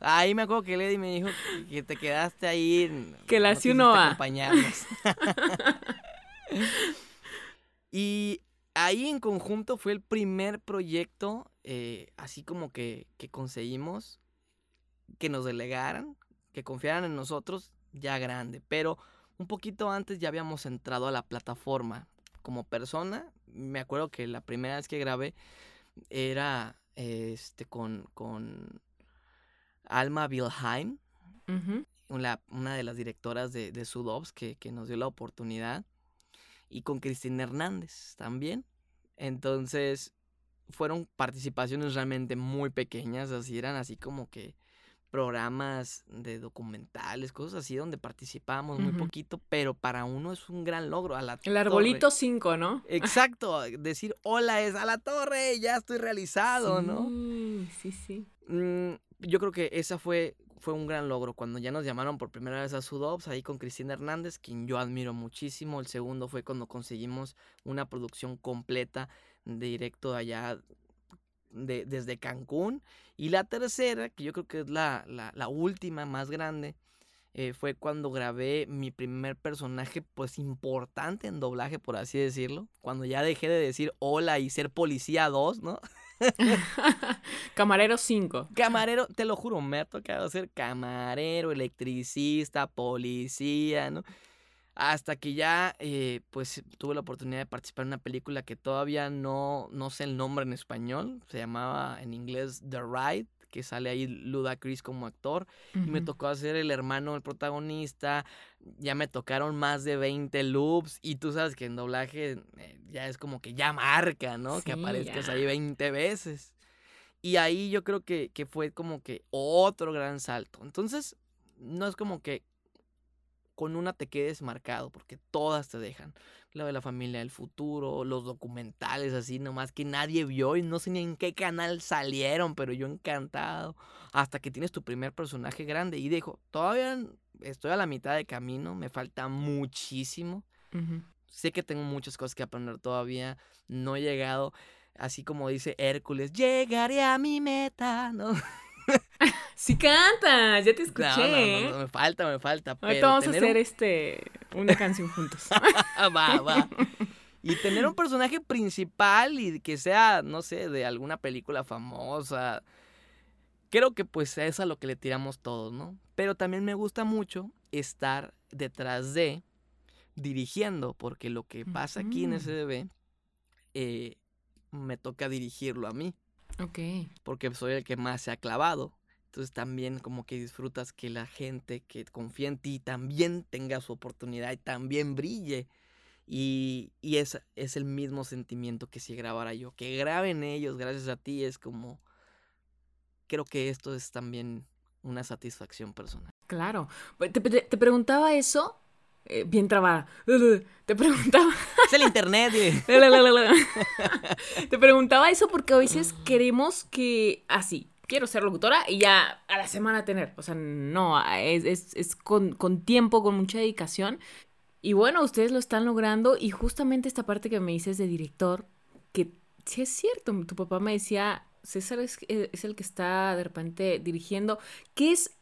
ahí me acuerdo que Lady me dijo que te quedaste ahí. Que la no uno va. acompañarnos. [LAUGHS] y ahí en conjunto fue el primer proyecto, eh, así como que, que conseguimos que nos delegaran, que confiaran en nosotros ya grande, pero un poquito antes ya habíamos entrado a la plataforma como persona. Me acuerdo que la primera vez que grabé era este con, con Alma Wilhelm, una, una, de las directoras de, de Sudops que, que nos dio la oportunidad, y con Cristina Hernández también. Entonces, fueron participaciones realmente muy pequeñas, así eran así como que programas de documentales, cosas así donde participamos muy poquito, pero para uno es un gran logro. A la El arbolito 5, ¿no? Exacto, decir hola es a la torre, ya estoy realizado, ¿no? Sí, sí. Mm, yo creo que esa fue, fue un gran logro cuando ya nos llamaron por primera vez a Sudops, ahí con Cristina Hernández, quien yo admiro muchísimo. El segundo fue cuando conseguimos una producción completa directo allá de, desde Cancún. Y la tercera, que yo creo que es la, la, última más grande, eh, fue cuando grabé mi primer personaje, pues importante en doblaje, por así decirlo. Cuando ya dejé de decir hola y ser policía 2, ¿no? [LAUGHS] camarero 5. Camarero, te lo juro, me ha tocado ser camarero, electricista, policía, ¿no? Hasta que ya, eh, pues, tuve la oportunidad de participar en una película que todavía no, no sé el nombre en español. Se llamaba en inglés The Ride, que sale ahí Ludacris como actor. Y me tocó hacer el hermano del protagonista. Ya me tocaron más de 20 loops. Y tú sabes que en doblaje eh, ya es como que ya marca, ¿no? que aparezcas ahí 20 veces. Y ahí yo creo que, que fue como que otro gran salto. Entonces, no es como que con una te quedes marcado, porque todas te dejan. La de la familia del futuro, los documentales así nomás que nadie vio y no sé ni en qué canal salieron, pero yo encantado. Hasta que tienes tu primer personaje grande y dejo, todavía estoy a la mitad de camino, me falta muchísimo. Sé que tengo muchas cosas que aprender todavía, no he llegado, así como dice Hércules, llegaré a mi meta, ¿no? [LAUGHS] [LAUGHS] sí canta, ya te escuché. No, no, me falta, me falta. Ahorita vamos a hacer este una canción juntos. [LAUGHS] va, va. [LAUGHS] Y tener un personaje principal y que sea, no sé, de alguna película famosa. Creo que pues es a lo que le tiramos todos, ¿no? Pero también me gusta mucho estar detrás de dirigiendo, porque lo que pasa aquí en SDB eh, me toca dirigirlo a mí. Ok. Porque soy el que más se ha clavado. Entonces también como que disfrutas que la gente que confía en ti también tenga su oportunidad y también brille. Y, y es, es el mismo sentimiento que si grabara yo. Que graben ellos gracias a ti es como... Creo que esto es también una satisfacción personal. Claro. Te, te preguntaba eso eh, bien trabada. [LAUGHS] Te preguntaba. Es el internet. [LAUGHS] Te preguntaba eso porque a veces queremos que así. quiero ser locutora y ya a la semana tener. O sea, no, es, es, con, con, tiempo, con mucha dedicación. Y bueno, ustedes lo están logrando. Y justamente esta parte que me dices de director, que sí es cierto, tu papá me decía, César es, es el que está de repente dirigiendo. ¿Qué es?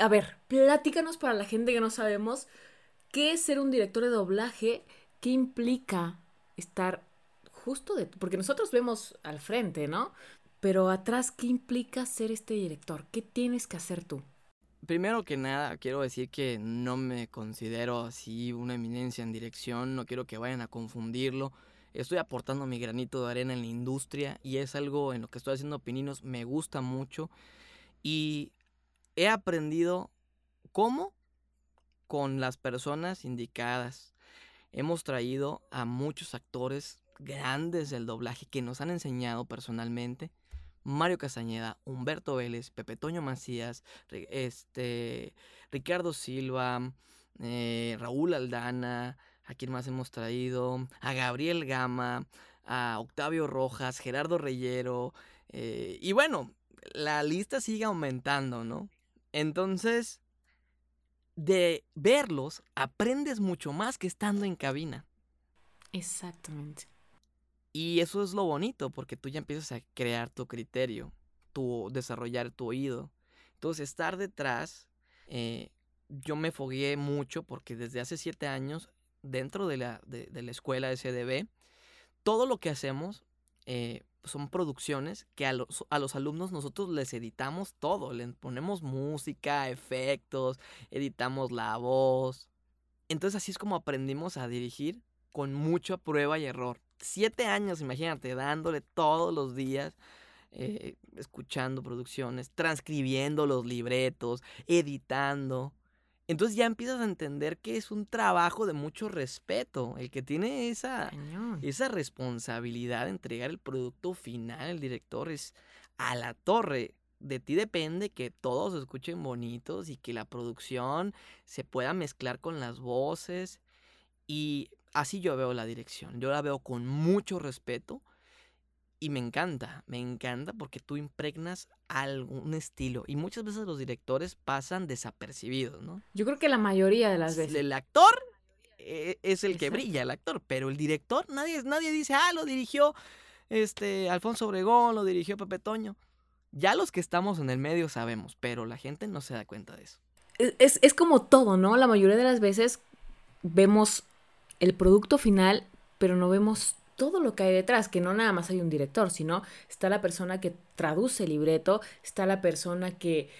A ver, platícanos para la gente que no sabemos ¿Qué es ser un director de doblaje? ¿Qué implica estar justo de... Porque nosotros vemos al frente, ¿no? Pero atrás, ¿qué implica ser este director? ¿Qué tienes que hacer tú? Primero que nada, quiero decir que no me considero así una eminencia en dirección, no quiero que vayan a confundirlo. Estoy aportando mi granito de arena en la industria y es algo en lo que estoy haciendo pininos, me gusta mucho y he aprendido cómo con las personas indicadas. Hemos traído a muchos actores grandes del doblaje que nos han enseñado personalmente. Mario Castañeda, Humberto Vélez, Pepe Toño Macías, este, Ricardo Silva, eh, Raúl Aldana, a quien más hemos traído, a Gabriel Gama, a Octavio Rojas, Gerardo Reyero, eh, y bueno, la lista sigue aumentando, ¿no? Entonces, de verlos aprendes mucho más que estando en cabina. Exactamente. Y eso es lo bonito, porque tú ya empiezas a crear tu criterio, tu desarrollar tu oído. Entonces, estar detrás, eh, yo me fogué mucho porque desde hace siete años, dentro de la, de, la escuela SDB, todo lo que hacemos, eh, son producciones que a los, a los alumnos nosotros les editamos todo, les ponemos música, efectos, editamos la voz. Entonces así es como aprendimos a dirigir con mucha prueba y error. Siete años, imagínate, dándole todos los días, eh, escuchando producciones, transcribiendo los libretos, editando. Entonces ya empiezas a entender que es un trabajo de mucho respeto. El que tiene esa, esa responsabilidad de entregar el producto final, el director, es a la torre. De ti depende que todos escuchen bonitos y que la producción se pueda mezclar con las voces. Y así yo veo la dirección. Yo la veo con mucho respeto y me encanta, me encanta porque tú impregnas algún estilo y muchas veces los directores pasan desapercibidos, ¿no? Yo creo que la mayoría de las veces. El actor eh, es el que brilla, el actor, pero el director, nadie, nadie dice, ah, lo dirigió este, Alfonso Obregón, lo dirigió Pepe Toño. Ya los que estamos en el medio sabemos, pero la gente no se da cuenta de eso. Es, es como todo, ¿no? La mayoría de las veces vemos el producto final, pero no vemos todo lo que hay detrás, que no nada más hay un director, sino está la persona que traduce el libreto, está la persona que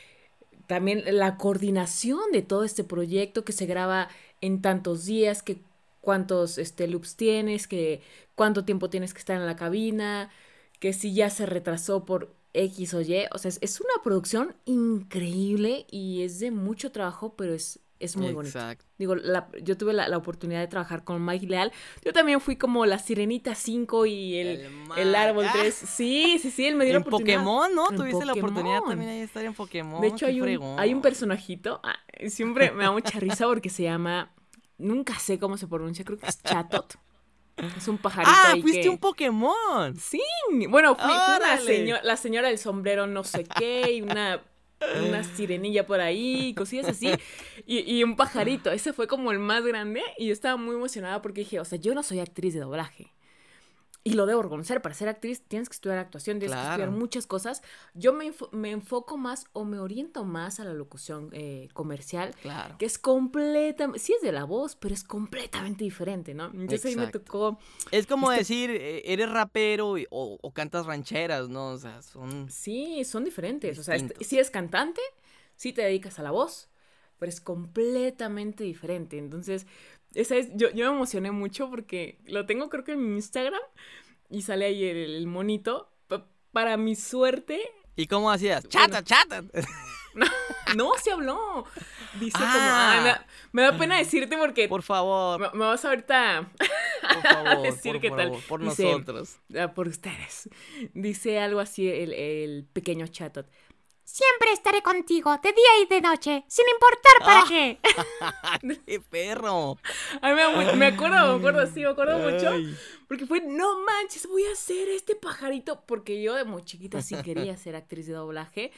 también la coordinación de todo este proyecto que se graba en tantos días, que cuántos este, loops tienes, que cuánto tiempo tienes que estar en la cabina, que si ya se retrasó por X o Y. O sea, es, es una producción increíble y es de mucho trabajo, pero es es muy bonito. Digo, yo tuve la, oportunidad de trabajar con Mike Leal. Yo también fui como la Sirenita 5 y el, el, Árbol 3. Sí, sí, sí, él me dio la oportunidad. Pokémon, ¿no? Tuviste la oportunidad también de estar en Pokémon. De hecho, hay un, hay un, personajito, ah, siempre me da mucha risa porque se llama, nunca sé cómo se pronuncia, creo que es Chatot. Es un pajarito. Ah, fuiste un Pokémon. Sí, bueno, fui, fui la señora del sombrero no sé qué y una una sirenilla por ahí, cosillas así, [LAUGHS] y, y, un pajarito. Ese fue como el más grande y yo estaba muy emocionada porque dije, o sea, yo no soy actriz de doblaje. Y lo debo reconocer, para ser actriz tienes que estudiar actuación, tienes que estudiar muchas cosas. Yo me, me, enfoco más o me oriento más a la locución eh, comercial, claro. que es completamente, sí es de la voz, pero es completamente diferente, ¿no? Entonces ahí me tocó... Es como este decir, eh, eres rapero o, cantas rancheras, ¿no? O sea, son... Sí, son diferentes. O sea, si eres cantante, sí te dedicas a la voz, pero es completamente diferente. Entonces, esa es, yo, yo me emocioné mucho porque lo tengo creo que en mi Instagram y sale ahí el, monito. para mi suerte. ¿Y cómo hacías? ¡Chata, chata! [LAUGHS] No, se habló. Dice como, ah, me, da pena decirte porque. Por favor. Me, vas ahorita [LAUGHS] por favor, decir por qué tal. Por nosotros. Ah, por ustedes. Dice algo así el, el pequeño chatot. Siempre estaré contigo, de día y de noche, sin importar para qué. [LAUGHS] ¡Qué perro! Ay, me, me, acuerdo, me acuerdo, sí, me acuerdo mucho. Porque fue, no manches, voy a hacer este pajarito. Porque yo de muy chiquita sí quería ser actriz de doblaje.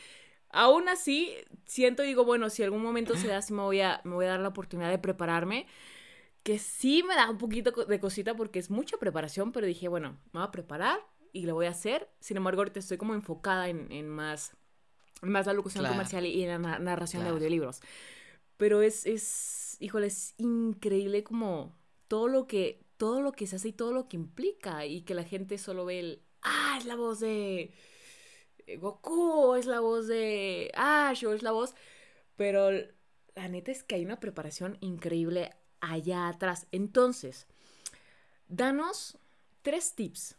Aún así, siento y digo, bueno, si algún momento se da, sí me voy a, me voy a dar la oportunidad de prepararme. Que sí me da un poquito de cosita porque es mucha preparación, pero dije, bueno, me voy a preparar y lo voy a hacer. Sin embargo, ahorita estoy como enfocada en, en más más la locución comercial y la narración de audiolibros. Pero es, es, híjole, es increíble como todo lo que, todo lo que se hace y todo lo que implica y que la gente solo ve el, ah, es la voz de Goku, es la voz de Ash, o es la voz, pero la neta es que hay una preparación increíble allá atrás. Entonces, danos tres tips.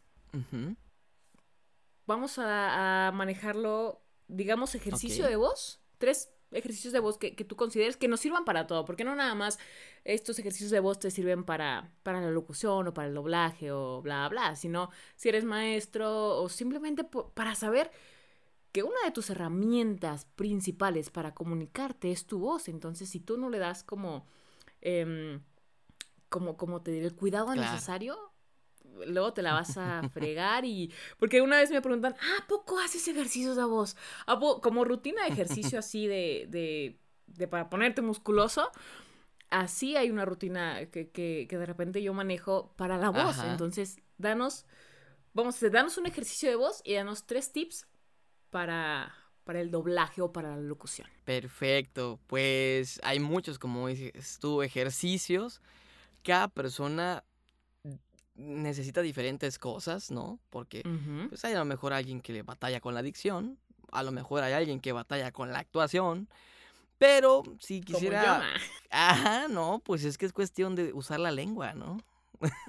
Vamos a, a, manejarlo digamos, ejercicio de voz, tres ejercicios de voz que, tú consideres que nos sirvan para todo, porque no nada más estos ejercicios de voz te sirven para, para la locución o para el doblaje o bla, bla, sino si eres maestro o simplemente para saber que una de tus herramientas principales para comunicarte es tu voz, entonces si tú no le das como, em, como, como te diré, el cuidado necesario, luego te la vas a fregar y... Porque una vez me preguntan, ah, ¿a poco haces ejercicios de voz? Como rutina de ejercicio así de, de, de, para ponerte musculoso. Así hay una rutina que, que, que de repente yo manejo para la voz. Entonces, danos, vamos, danos un ejercicio de voz y danos tres tips para, para el doblaje o para la locución. Perfecto, pues hay muchos, como dices tú, ejercicios. Cada persona necesita diferentes cosas, ¿no? Porque pues hay a lo mejor alguien que le batalla con la dicción, a lo mejor hay alguien que batalla con la actuación, pero si Como yo, quisiera... ah. [LAUGHS] Ajá, no, pues es que es cuestión de usar la lengua, ¿no?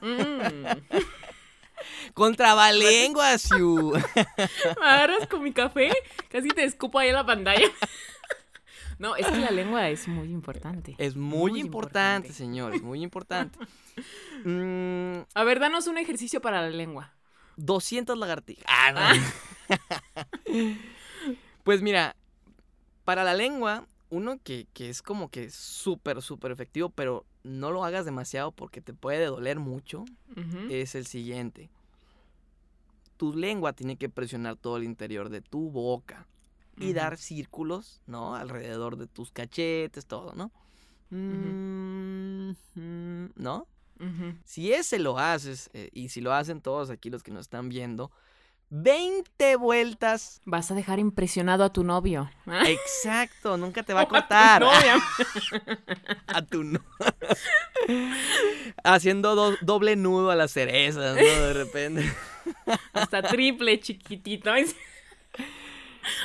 Mm. [LAUGHS] Con trabalenguas, Siu. [LAUGHS] Me agarras con mi café, casi te escupo ahí en la pantalla. No, es que la lengua es muy importante. Es muy, Muy importante, importante. señores, muy importante. [LAUGHS] Mm, A ver, danos un ejercicio para la lengua. 200 lagartijas. Ah, no. [LAUGHS] pues mira, para la lengua, uno que, que es como que súper, súper efectivo, pero no lo hagas demasiado porque te puede doler mucho, es el siguiente. Tu lengua tiene que presionar todo el interior de tu boca y dar círculos, ¿no? Alrededor de tus cachetes, todo, ¿no? Mm, mm, ¿No? Si ese lo haces, eh, y si lo hacen todos aquí los que nos están viendo, 20 vueltas. Vas a dejar impresionado a tu novio. ¿ah? Exacto, nunca te [LAUGHS] va a O tu cortar. novia. [LAUGHS] A tu no- [LAUGHS] Haciendo do- doble nudo a las cerezas, ¿no? De repente. Hasta triple chiquitito.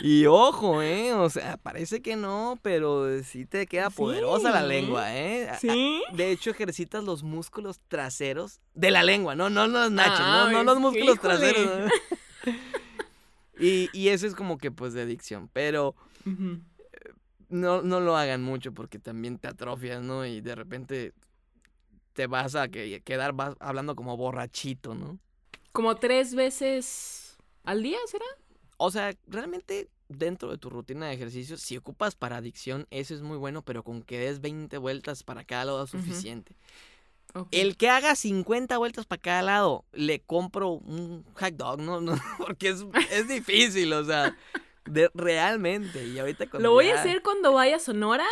Y ojo, ¿eh? O sea, parece que no, pero sí te queda poderosa la lengua, ¿eh? ¿Sí? De hecho, ejercitas los músculos traseros de la lengua, no, no los nachos, no, no los músculos híjole. traseros. ¿no? [LAUGHS] y, y eso es como que pues de adicción, pero Ujú. no, no lo hagan mucho porque también te atrofias, ¿no? Y de repente te vas a que- quedar vas hablando como borrachito, ¿no? Como tres veces al día, ¿será? O sea, realmente dentro de tu rutina de ejercicio, si ocupas para adicción, eso es muy bueno, pero con que des 20 vueltas para cada lado es suficiente. El que haga 50 vueltas para cada lado, le compro un hot dog, ¿no? [LAUGHS] no porque es, es difícil, o sea, de- realmente. Y ahorita Lo voy a hacer cuando vaya a Sonora.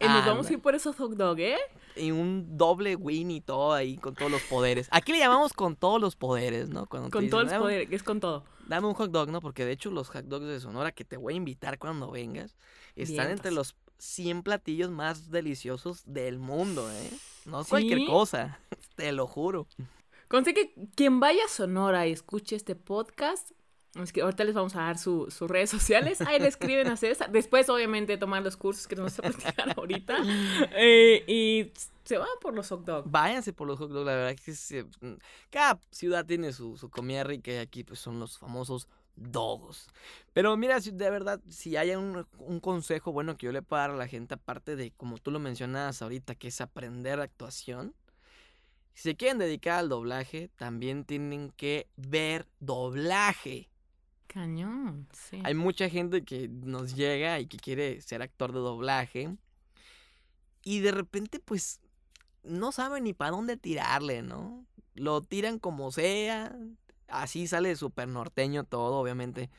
Y nos vamos a ir por esos hot dog, ¿eh? Y un doble win y todo ahí con todos los poderes. Aquí le llamamos con todos los poderes, ¿no? Cuando Con todos los "Dame un- poderes, es con todo. Dame un hot dog, ¿no? Porque de hecho los hot dogs de Sonora que te voy a invitar cuando vengas están entre los 100 platillos más deliciosos del mundo, ¿eh? No es cualquier ¿Sí? cosa, [LAUGHS] te lo juro. Conste que quien vaya a Sonora y escuche este podcast, es que ahorita les vamos a dar su- sus redes sociales, ahí le escriben a César. Después, obviamente, tomar los cursos que nos vamos a platicar ahorita. [LAUGHS] Eh, y se van por los hot dogs. Váyanse por los hot dogs, la verdad que se- mm, cada ciudad tiene su, su comida rica y aquí pues son los famosos dogos. Pero mira, si- de verdad, si hay un, un consejo bueno que yo le puedo dar a la gente, aparte de como tú lo mencionabas ahorita, que es aprender actuación, si se quieren dedicar al doblaje, también tienen que ver doblaje. Cañón, sí. Hay mucha gente que nos llega y que quiere ser actor de doblaje. Y de repente, pues, no saben ni para dónde tirarle, ¿no? Lo tiran como sea. Así sale súper norteño todo, obviamente.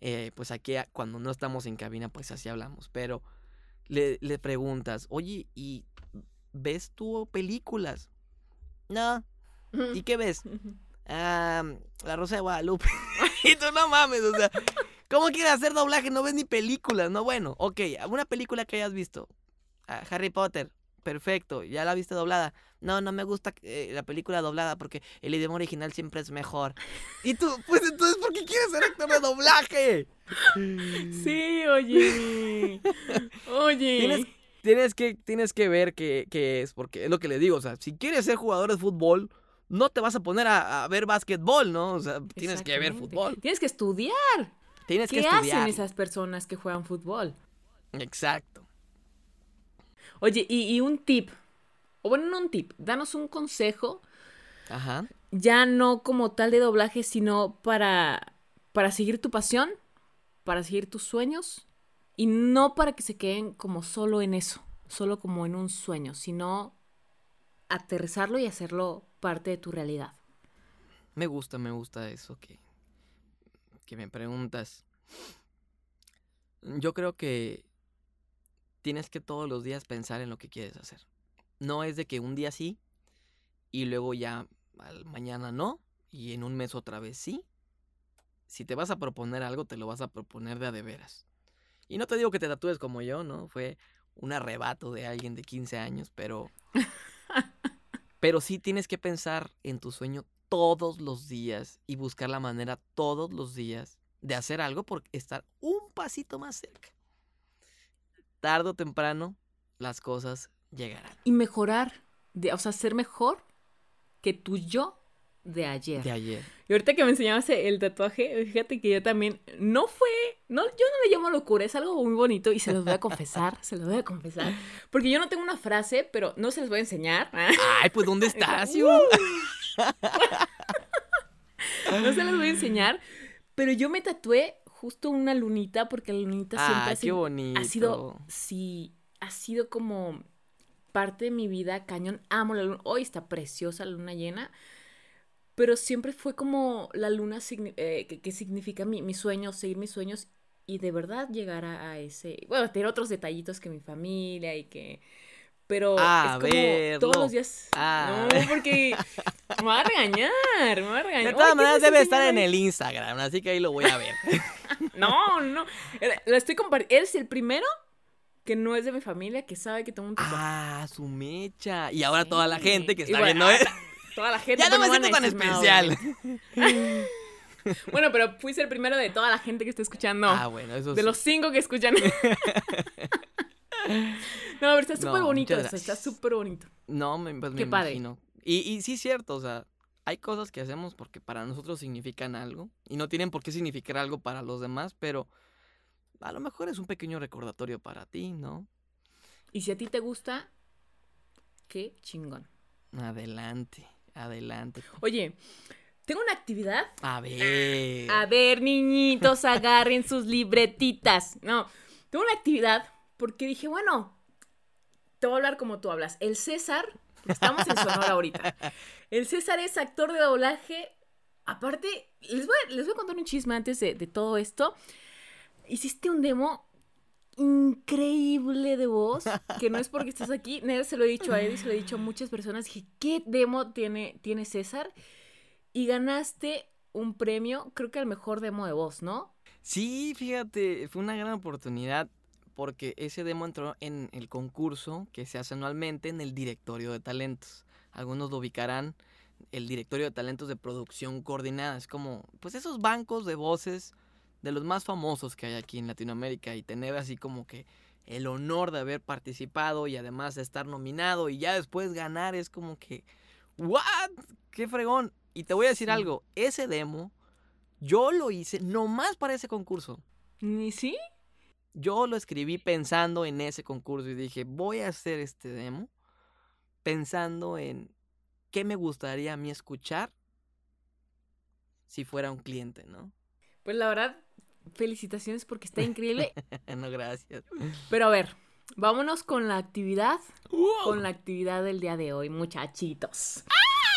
eh, pues aquí, cuando no estamos en cabina, pues así hablamos. Pero le, le preguntas, oye, ¿y ves tú películas? No. ¿Y qué ves? Ah, la Rosa de Guadalupe. [LAUGHS] y tú no mames, o sea, ¿cómo quieres hacer doblaje? No ves ni películas, no, bueno, ok, una película que hayas visto. Ah, Harry Potter, perfecto, ya la viste doblada. No, no me gusta eh, la película doblada porque el idioma original siempre es mejor. Y tú, [LAUGHS] pues entonces, ¿por qué quieres ser actor de doblaje? Sí, oye. [LAUGHS] Oye. Tienes, tienes, que, tienes que ver qué, qué es, porque es lo que le digo, o sea, si quieres ser jugador de fútbol, no te vas a poner a, a ver básquetbol, ¿no? O sea, tienes que ver fútbol. Tienes que estudiar. Tienes que ¿Qué estudiar. hacen esas personas que juegan fútbol? Exacto. Oye, y, y un tip. O bueno, no un tip. Danos un consejo. Ajá. Ya no como tal de doblaje, sino para, para seguir tu pasión, para seguir tus sueños. Y no para que se queden como solo en eso, solo como en un sueño, sino aterrizarlo y hacerlo parte de tu realidad. Me gusta, me gusta eso que, que me preguntas. Yo creo que tienes que todos los días pensar en lo que quieres hacer. No es de que un día sí y luego ya al mañana no y en un mes otra vez sí. Si te vas a proponer algo, te lo vas a proponer de a de veras. Y no te digo que te tatúes como yo, ¿no? Fue un arrebato de alguien de 15 años, pero [LAUGHS] Pero sí tienes que pensar en tu sueño todos los días y buscar la manera todos los días de hacer algo por estar un pasito más cerca. Tardo o temprano, las cosas llegarán. Y mejorar, de, o sea, ser mejor que tu yo de ayer. De ayer. Y ahorita que me enseñaste el tatuaje, fíjate que yo también, no fue, no, yo no le llamo locura, es algo muy bonito y se los voy a confesar, [LAUGHS] se los voy a confesar, porque yo no tengo una frase, pero no se les voy a enseñar. Ay, pues ¿dónde [LAUGHS] estás, Uh. [LAUGHS] no se los voy a enseñar, pero yo me tatué justo una lunita porque la lunita siempre Ay, ha qué sido, bonito. ha sido, sí, ha sido como parte de mi vida, cañón, amo la luna, hoy está preciosa la luna llena, pero siempre fue como la luna signi- eh, que, que significa mi, mi sueño, seguir mis sueños y de verdad llegar a, a ese, bueno, tener otros detallitos que mi familia y que... Pero A es como todos los días... A no, ver. porque me va a regañar, me va a regañar. De todas ¿qué maneras me debe estar en el Instagram, así que ahí lo voy a ver. [LAUGHS] No, no. La estoy compartiendo. Eres el primero que no es de mi familia que sabe que tengo un tatuaje. ah, su mecha. Y ahora toda la gente que está viendo, ¿eh? Toda la gente. Ya no me bueno, siento tan no, especial. [LAUGHS] Bueno, pero fuiste el primero de toda la gente que está escuchando. Ah, bueno, eso de sí. los cinco que escuchan. [LAUGHS] no, pero está súper No, bonito. muchas o sea, está súper bonito. No, me, pues me Qué padre. imagino. Y, y sí es cierto, o sea, hay cosas que hacemos porque para nosotros significan algo y no tienen por qué significar algo para los demás, pero a lo mejor es un pequeño recordatorio para ti, ¿no? Y si a ti te gusta, qué chingón. Adelante, adelante. Oye, tengo una actividad A ver. A ver, niñitos, agarren sus libretitas. No, tengo una actividad porque dije, bueno, te voy a hablar como tú hablas. El César, estamos en Sonora ahorita. El César es actor de doblaje. Aparte, les voy a, contar un chisme antes de, todo esto. Hiciste un demo increíble de voz, que no es porque estás aquí. Nada, se lo he dicho a Eddie, se lo he dicho a muchas personas. Dije, ¿qué demo tiene, tiene César? Y ganaste un premio, creo que al mejor demo de voz, ¿no? Sí, fíjate, fue una gran oportunidad porque ese demo entró en el concurso que se hace anualmente en el directorio de talentos. Algunos lo ubicarán, el directorio de talentos de producción coordinada. Es como, pues esos bancos de voces de los más famosos que hay aquí en Latinoamérica y tener así como que el honor de haber participado y además de estar nominado y ya después ganar es como que, ¿what? ¡Qué fregón! Y te voy a decir Sí. algo, ese demo yo lo hice nomás para ese concurso. ¿Ni sí? Yo lo escribí pensando en ese concurso y dije, voy a hacer este demo pensando en qué me gustaría a mí escuchar si fuera un cliente, ¿no? Pues la verdad, felicitaciones porque está increíble. [LAUGHS] no, gracias. Pero a ver, vámonos con la actividad, con la actividad del día de hoy, muchachitos.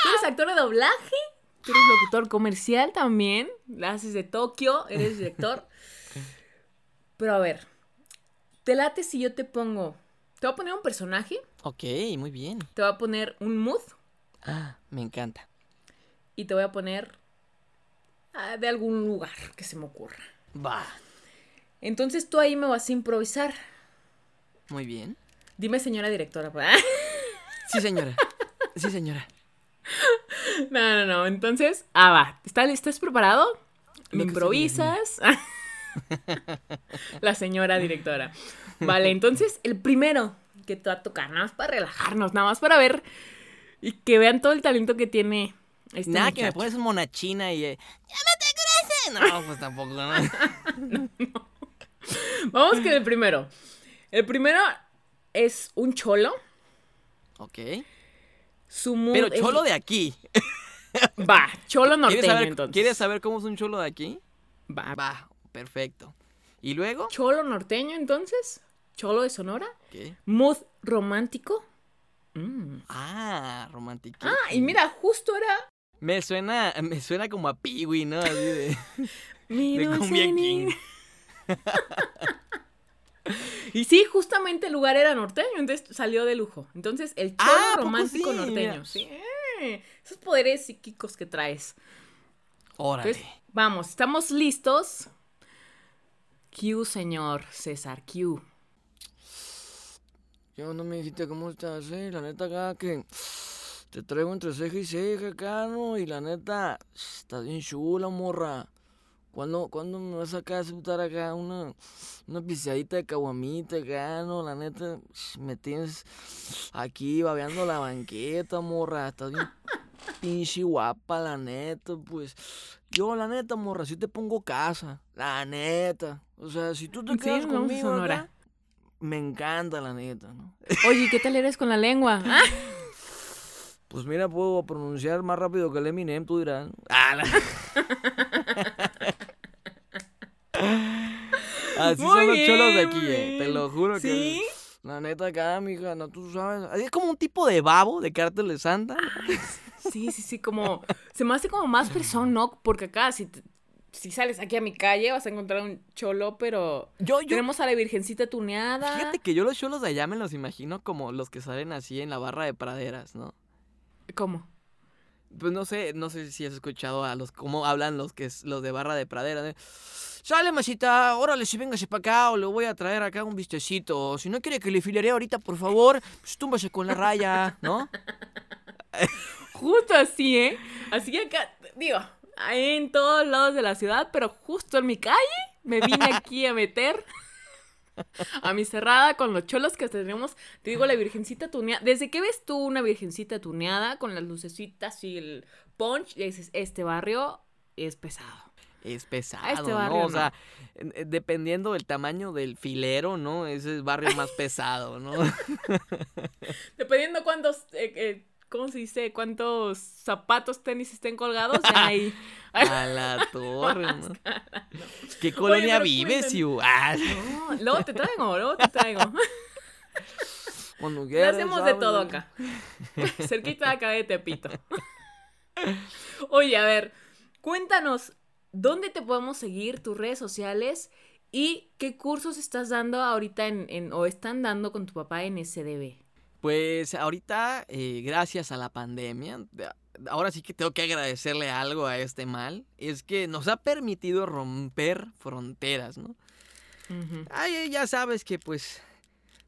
Tú eres actor de doblaje, tú eres locutor comercial también, la haces de Tokio, eres director. [LAUGHS] Pero a ver, ¿te late si yo te pongo, te voy a poner un personaje, Ok, muy bien. te voy a poner un mood Ah, me encanta. y te voy a poner ah, de algún lugar que se me ocurra. Va. Entonces tú ahí me vas a improvisar. Muy bien. Dime señora directora. pues. [LAUGHS] Sí, señora. Sí, señora. No, no, no. Entonces, ah, va. ¿Estás, ¿estás preparado? ¿Me improvisas? La señora directora. Vale, entonces, el primero que te va a tocar, nada más para relajarnos, nada más para ver y que vean todo el talento que tiene este Nada, que me muchacho. pones monachina y... Eh, ¡Ya me te crece! No, pues tampoco, [LAUGHS] ¿no? Vamos con el primero. El primero es un cholo. Ok. Su mood Pero es- cholo de aquí. Va, cholo norteño, ¿Quieres saber, entonces. ¿Quieres saber cómo es un cholo de aquí? Va. Va, perfecto. ¿Y luego? Cholo norteño, entonces. Cholo de Sonora. ¿Qué? Mood romántico. Mm. Ah, romántico. Ah, y mira, justo era. Me suena, me suena como a Piwi, ¿no? Así de, [LAUGHS] Mi de Cumbia. King. [LAUGHS] Y sí, justamente el lugar era norteño, entonces salió de lujo. Entonces, el cholo Ah, ¿a poco romántico sí? norteño. Mira. Sí. Esos poderes psíquicos que traes. Órale. Entonces, vamos, ¿estamos listos? Q, señor César, Q. Yo no me dijiste cómo estás, eh. La neta acá que Te traigo entre ceja y ceja acá, ¿no? Y la neta, estás bien chula, morra. ¿Cuándo, ¿Cuándo me vas a sacar a aceptar acá una, una pisadita de caguamita acá, no? La neta, me tienes aquí babeando la banqueta, morra. Estás bien pinche guapa, la neta, pues. Yo, la neta, morra, si te pongo casa. La neta. O sea, si tú te quedas conmigo acá, me encanta, la neta, ¿no? [LAUGHS] Oye, ¿qué tal eres con la lengua? [LAUGHS] ¿Ah? Pues mira, puedo pronunciar más rápido que el Eminem, tú dirás. Ah, [LAUGHS] Así son los cholos de aquí, eh. Te lo juro ¿Sí? que. La neta acá, mija, no tú sabes. Es como un tipo de babo de cártel de Santa. Sí, sí, sí, como. Se me hace como más persona, ¿no? Porque acá, si, si sales aquí a mi calle, vas a encontrar un cholo, pero. Yo, yo. Tenemos a la Virgencita tuneada. Fíjate que yo los cholos de allá me los imagino como los que salen así en la barra de praderas, ¿no? ¿Cómo? Pues no sé, no sé si has escuchado a los cómo hablan los que los de barra de pradera. De, Sale, masita, órale, si véngase para acá o le voy a traer acá un vistecito. Si no quiere que le filaré ahorita, por favor, pues túmbase con la raya, ¿no? [LAUGHS] Justo así, ¿eh? Así acá, digo, en todos lados de la ciudad, pero justo en mi calle me vine aquí a meter a mi cerrada con los cholos que tenemos. Te digo, la virgencita tuneada. ¿Desde qué ves tú una virgencita tuneada con las lucecitas y el punch? Y dices, este barrio es pesado. Es pesado, este barrio, ¿no? O sea, dependiendo del tamaño del filero, ¿no? Ese es el barrio más [LAUGHS] pesado, ¿no? dependiendo cuántos... Eh, eh, ¿cómo se dice? ¿Cuántos zapatos tenis estén colgados? ahí. [LAUGHS] A la torre, [LAUGHS] ¿no? ¿Qué colonia vives, Siu? Ah. No, luego te traigo, luego te traigo. [LAUGHS] Cuando quieras, hacemos de todo acá. Cerquita de acá de Tepito. Oye, a ver, cuéntanos, ¿dónde te podemos seguir, tus redes sociales y qué cursos estás dando ahorita en, en o están dando con tu papá en SDB? Pues ahorita, eh, gracias a la pandemia, ahora sí que tengo que agradecerle algo a este mal, es que nos ha permitido romper fronteras, ¿no? Ay, ya sabes que pues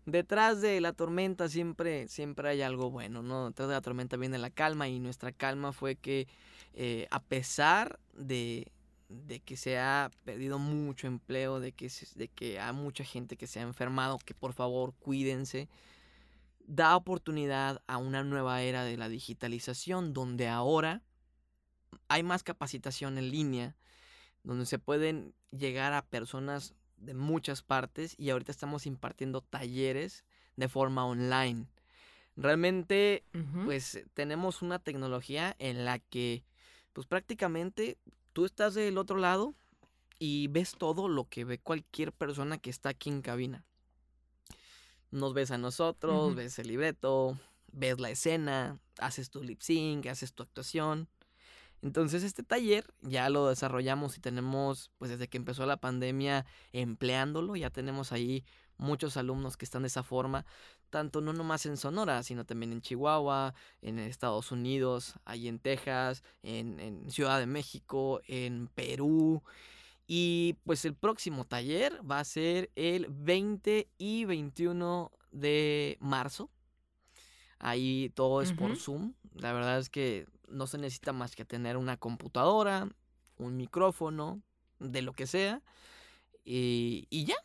detrás de la tormenta siempre, siempre hay algo bueno, ¿no? Detrás de la tormenta viene la calma y nuestra calma fue que eh, a pesar de, de que se ha perdido mucho empleo, de que, de que hay mucha gente que se ha enfermado, que por favor cuídense da oportunidad a una nueva era de la digitalización donde ahora hay más capacitación en línea, donde se pueden llegar a personas de muchas partes y ahorita estamos impartiendo talleres de forma online. Realmente, pues tenemos una tecnología en la que, pues prácticamente tú estás del otro lado y ves todo lo que ve cualquier persona que está aquí en cabina nos ves a nosotros, ves el libreto, ves la escena, haces tu lip sync, haces tu actuación. Entonces este taller ya lo desarrollamos y tenemos, pues desde que empezó la pandemia, empleándolo, ya tenemos ahí muchos alumnos que están de esa forma, tanto no nomás en Sonora, sino también en Chihuahua, en Estados Unidos, ahí en Texas, en, en Ciudad de México, en Perú. Y pues el próximo taller va a ser el 20 y 21 de marzo. Ahí todo es por Zoom. La verdad es que no se necesita más que tener una computadora, un micrófono, de lo que sea. Y, y ya,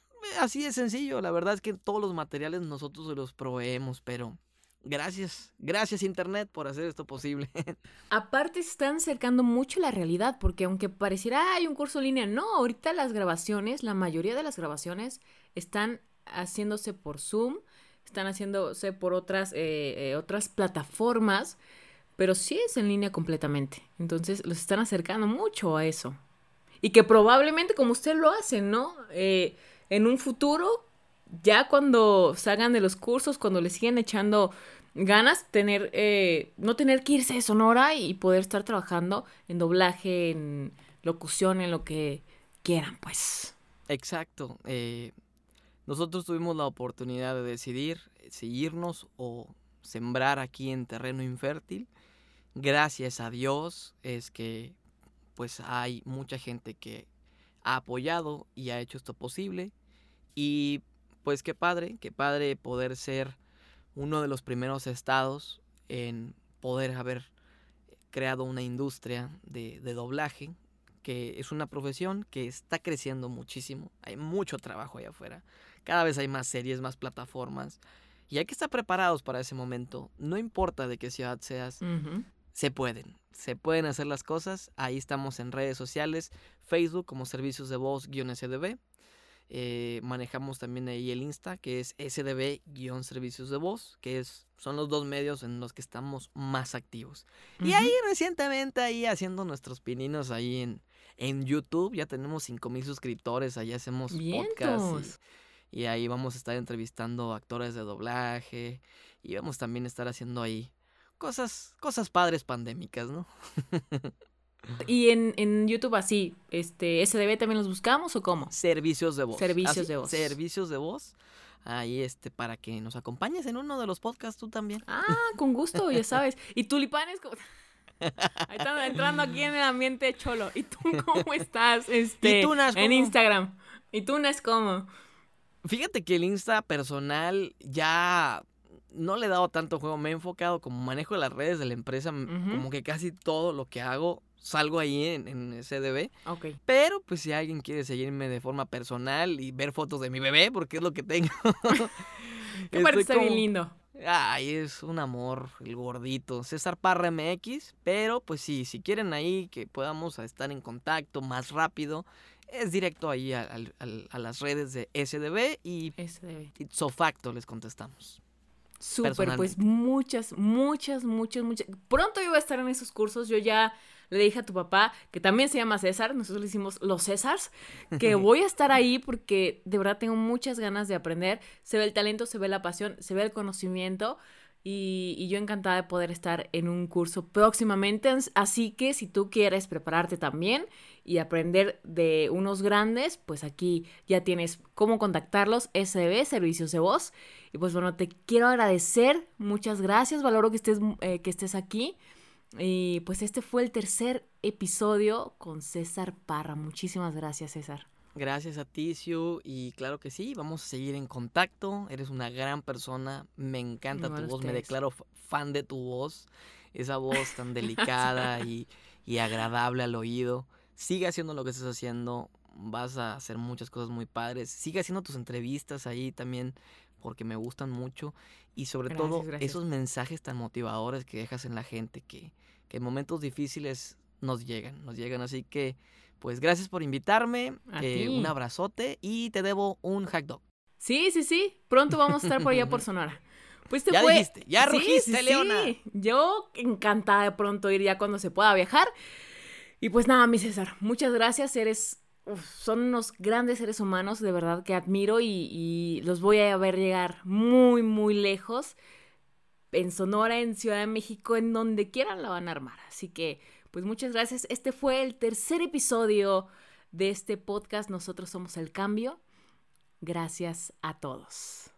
así de sencillo. La verdad es que todos los materiales nosotros los proveemos, pero Gracias, gracias Internet por hacer esto posible. [LAUGHS] Aparte están acercando mucho la realidad, porque aunque pareciera hay un curso en línea, no, ahorita las grabaciones, la mayoría de las grabaciones están haciéndose por Zoom, están haciéndose por otras, eh, eh, otras plataformas, pero sí es en línea completamente. Entonces los están acercando mucho a eso. Y que probablemente como usted lo hace, ¿no? Eh, en un futuro ya cuando salgan de los cursos, cuando les siguen echando ganas, tener, eh, no tener que irse de Sonora y poder estar trabajando en doblaje, en locución, en lo que quieran, pues. Exacto. Eh, nosotros tuvimos la oportunidad de decidir seguirnos o sembrar aquí en terreno infértil. Gracias a Dios es que pues hay mucha gente que ha apoyado y ha hecho esto posible. Y pues qué padre, qué padre poder ser uno de los primeros estados en poder haber creado una industria de, de doblaje, que es una profesión que está creciendo muchísimo. Hay mucho trabajo allá afuera. Cada vez hay más series, más plataformas. Y hay que estar preparados para ese momento. No importa de qué ciudad seas, se pueden. Se pueden hacer las cosas. Ahí estamos en redes sociales. Facebook como Servicios de Voz-SDB. Eh, manejamos también ahí el Insta, que es SDB-Servicios de Voz, que es, son los dos medios en los que estamos más activos. Y ahí recientemente, ahí haciendo nuestros pininos ahí en, en YouTube, ya tenemos 5000 suscriptores, ahí hacemos podcasts. Y ahí vamos a estar entrevistando actores de doblaje. Y vamos también a estar haciendo ahí cosas, cosas padres pandémicas, ¿no? [LAUGHS] Y en, en YouTube así, este, ¿SDB también los buscamos o cómo? Servicios de voz. Servicios Así, de voz. Servicios de voz. Ahí, este, para que nos acompañes en uno de los podcasts tú también. Ah, con gusto, ya sabes. Y tulipanes, como... Ahí están entrando aquí en el ambiente cholo. ¿Y tú cómo estás? Este, ¿Y tú, Nas, en cómo? Instagram. ¿Y tú, Nas, cómo? Fíjate que el Insta personal ya no le he dado tanto juego. Me he enfocado como manejo de las redes de la empresa. Como que casi todo lo que hago salgo ahí en, en SDB. Ok. Pero pues si alguien quiere seguirme de forma personal y ver fotos de mi bebé, porque es lo que tengo. Estoy parte está bien lindo. Ay, es un amor, el gordito. César Parra MX. Pero pues sí, si quieren ahí que podamos estar en contacto más rápido, es directo ahí a, a las redes de SDB y SDB. facto les contestamos. Súper, pues muchas, muchas, muchas, muchas. Pronto yo voy a estar en esos cursos. Yo ya le dije a tu papá, que también se llama César, nosotros le hicimos los Césars, que [LAUGHS] voy a estar ahí porque de verdad tengo muchas ganas de aprender. Se ve el talento, se ve la pasión, se ve el conocimiento. Y, y yo encantada de poder estar en un curso próximamente. Así que si tú quieres prepararte también y aprender de unos grandes, pues aquí ya tienes cómo contactarlos, SDB, Servicios de Voz. Y pues bueno, te quiero agradecer, muchas gracias, valoro que estés, eh, que estés aquí. Y pues este fue el tercer episodio con César Parra. Muchísimas gracias, César. Gracias a ti, Siu, y claro que sí, vamos a seguir en contacto. Eres una gran persona, me encanta Igual tu voz, me declaro fan de tu voz, esa voz tan [LAUGHS] delicada y, y agradable al oído. Sigue haciendo lo que estás haciendo, vas a hacer muchas cosas muy padres. Sigue haciendo tus entrevistas ahí también, porque me gustan mucho. Y sobre Gracias, todo, gracias. esos mensajes tan motivadores que dejas en la gente, que, que en momentos difíciles nos llegan, nos llegan. Así que, pues gracias por invitarme, eh, un abrazote y te debo un hack dog. Sí, sí, sí. Pronto vamos a estar por allá por [LAUGHS] Sonora. Pues te Ya fue. dijiste, ya Sí, rugiste, sí, Leona. sí. Yo encantada de pronto ir ya cuando se pueda viajar. Y pues nada, mi César, muchas gracias. Eres. Son unos grandes seres humanos, de verdad, que admiro y, y los voy a ver llegar muy, muy lejos. En Sonora, en Ciudad de México, en donde quieran la van a armar. Así que, pues muchas gracias. Este fue el tercer episodio de este podcast. Nosotros somos el cambio. Gracias a todos.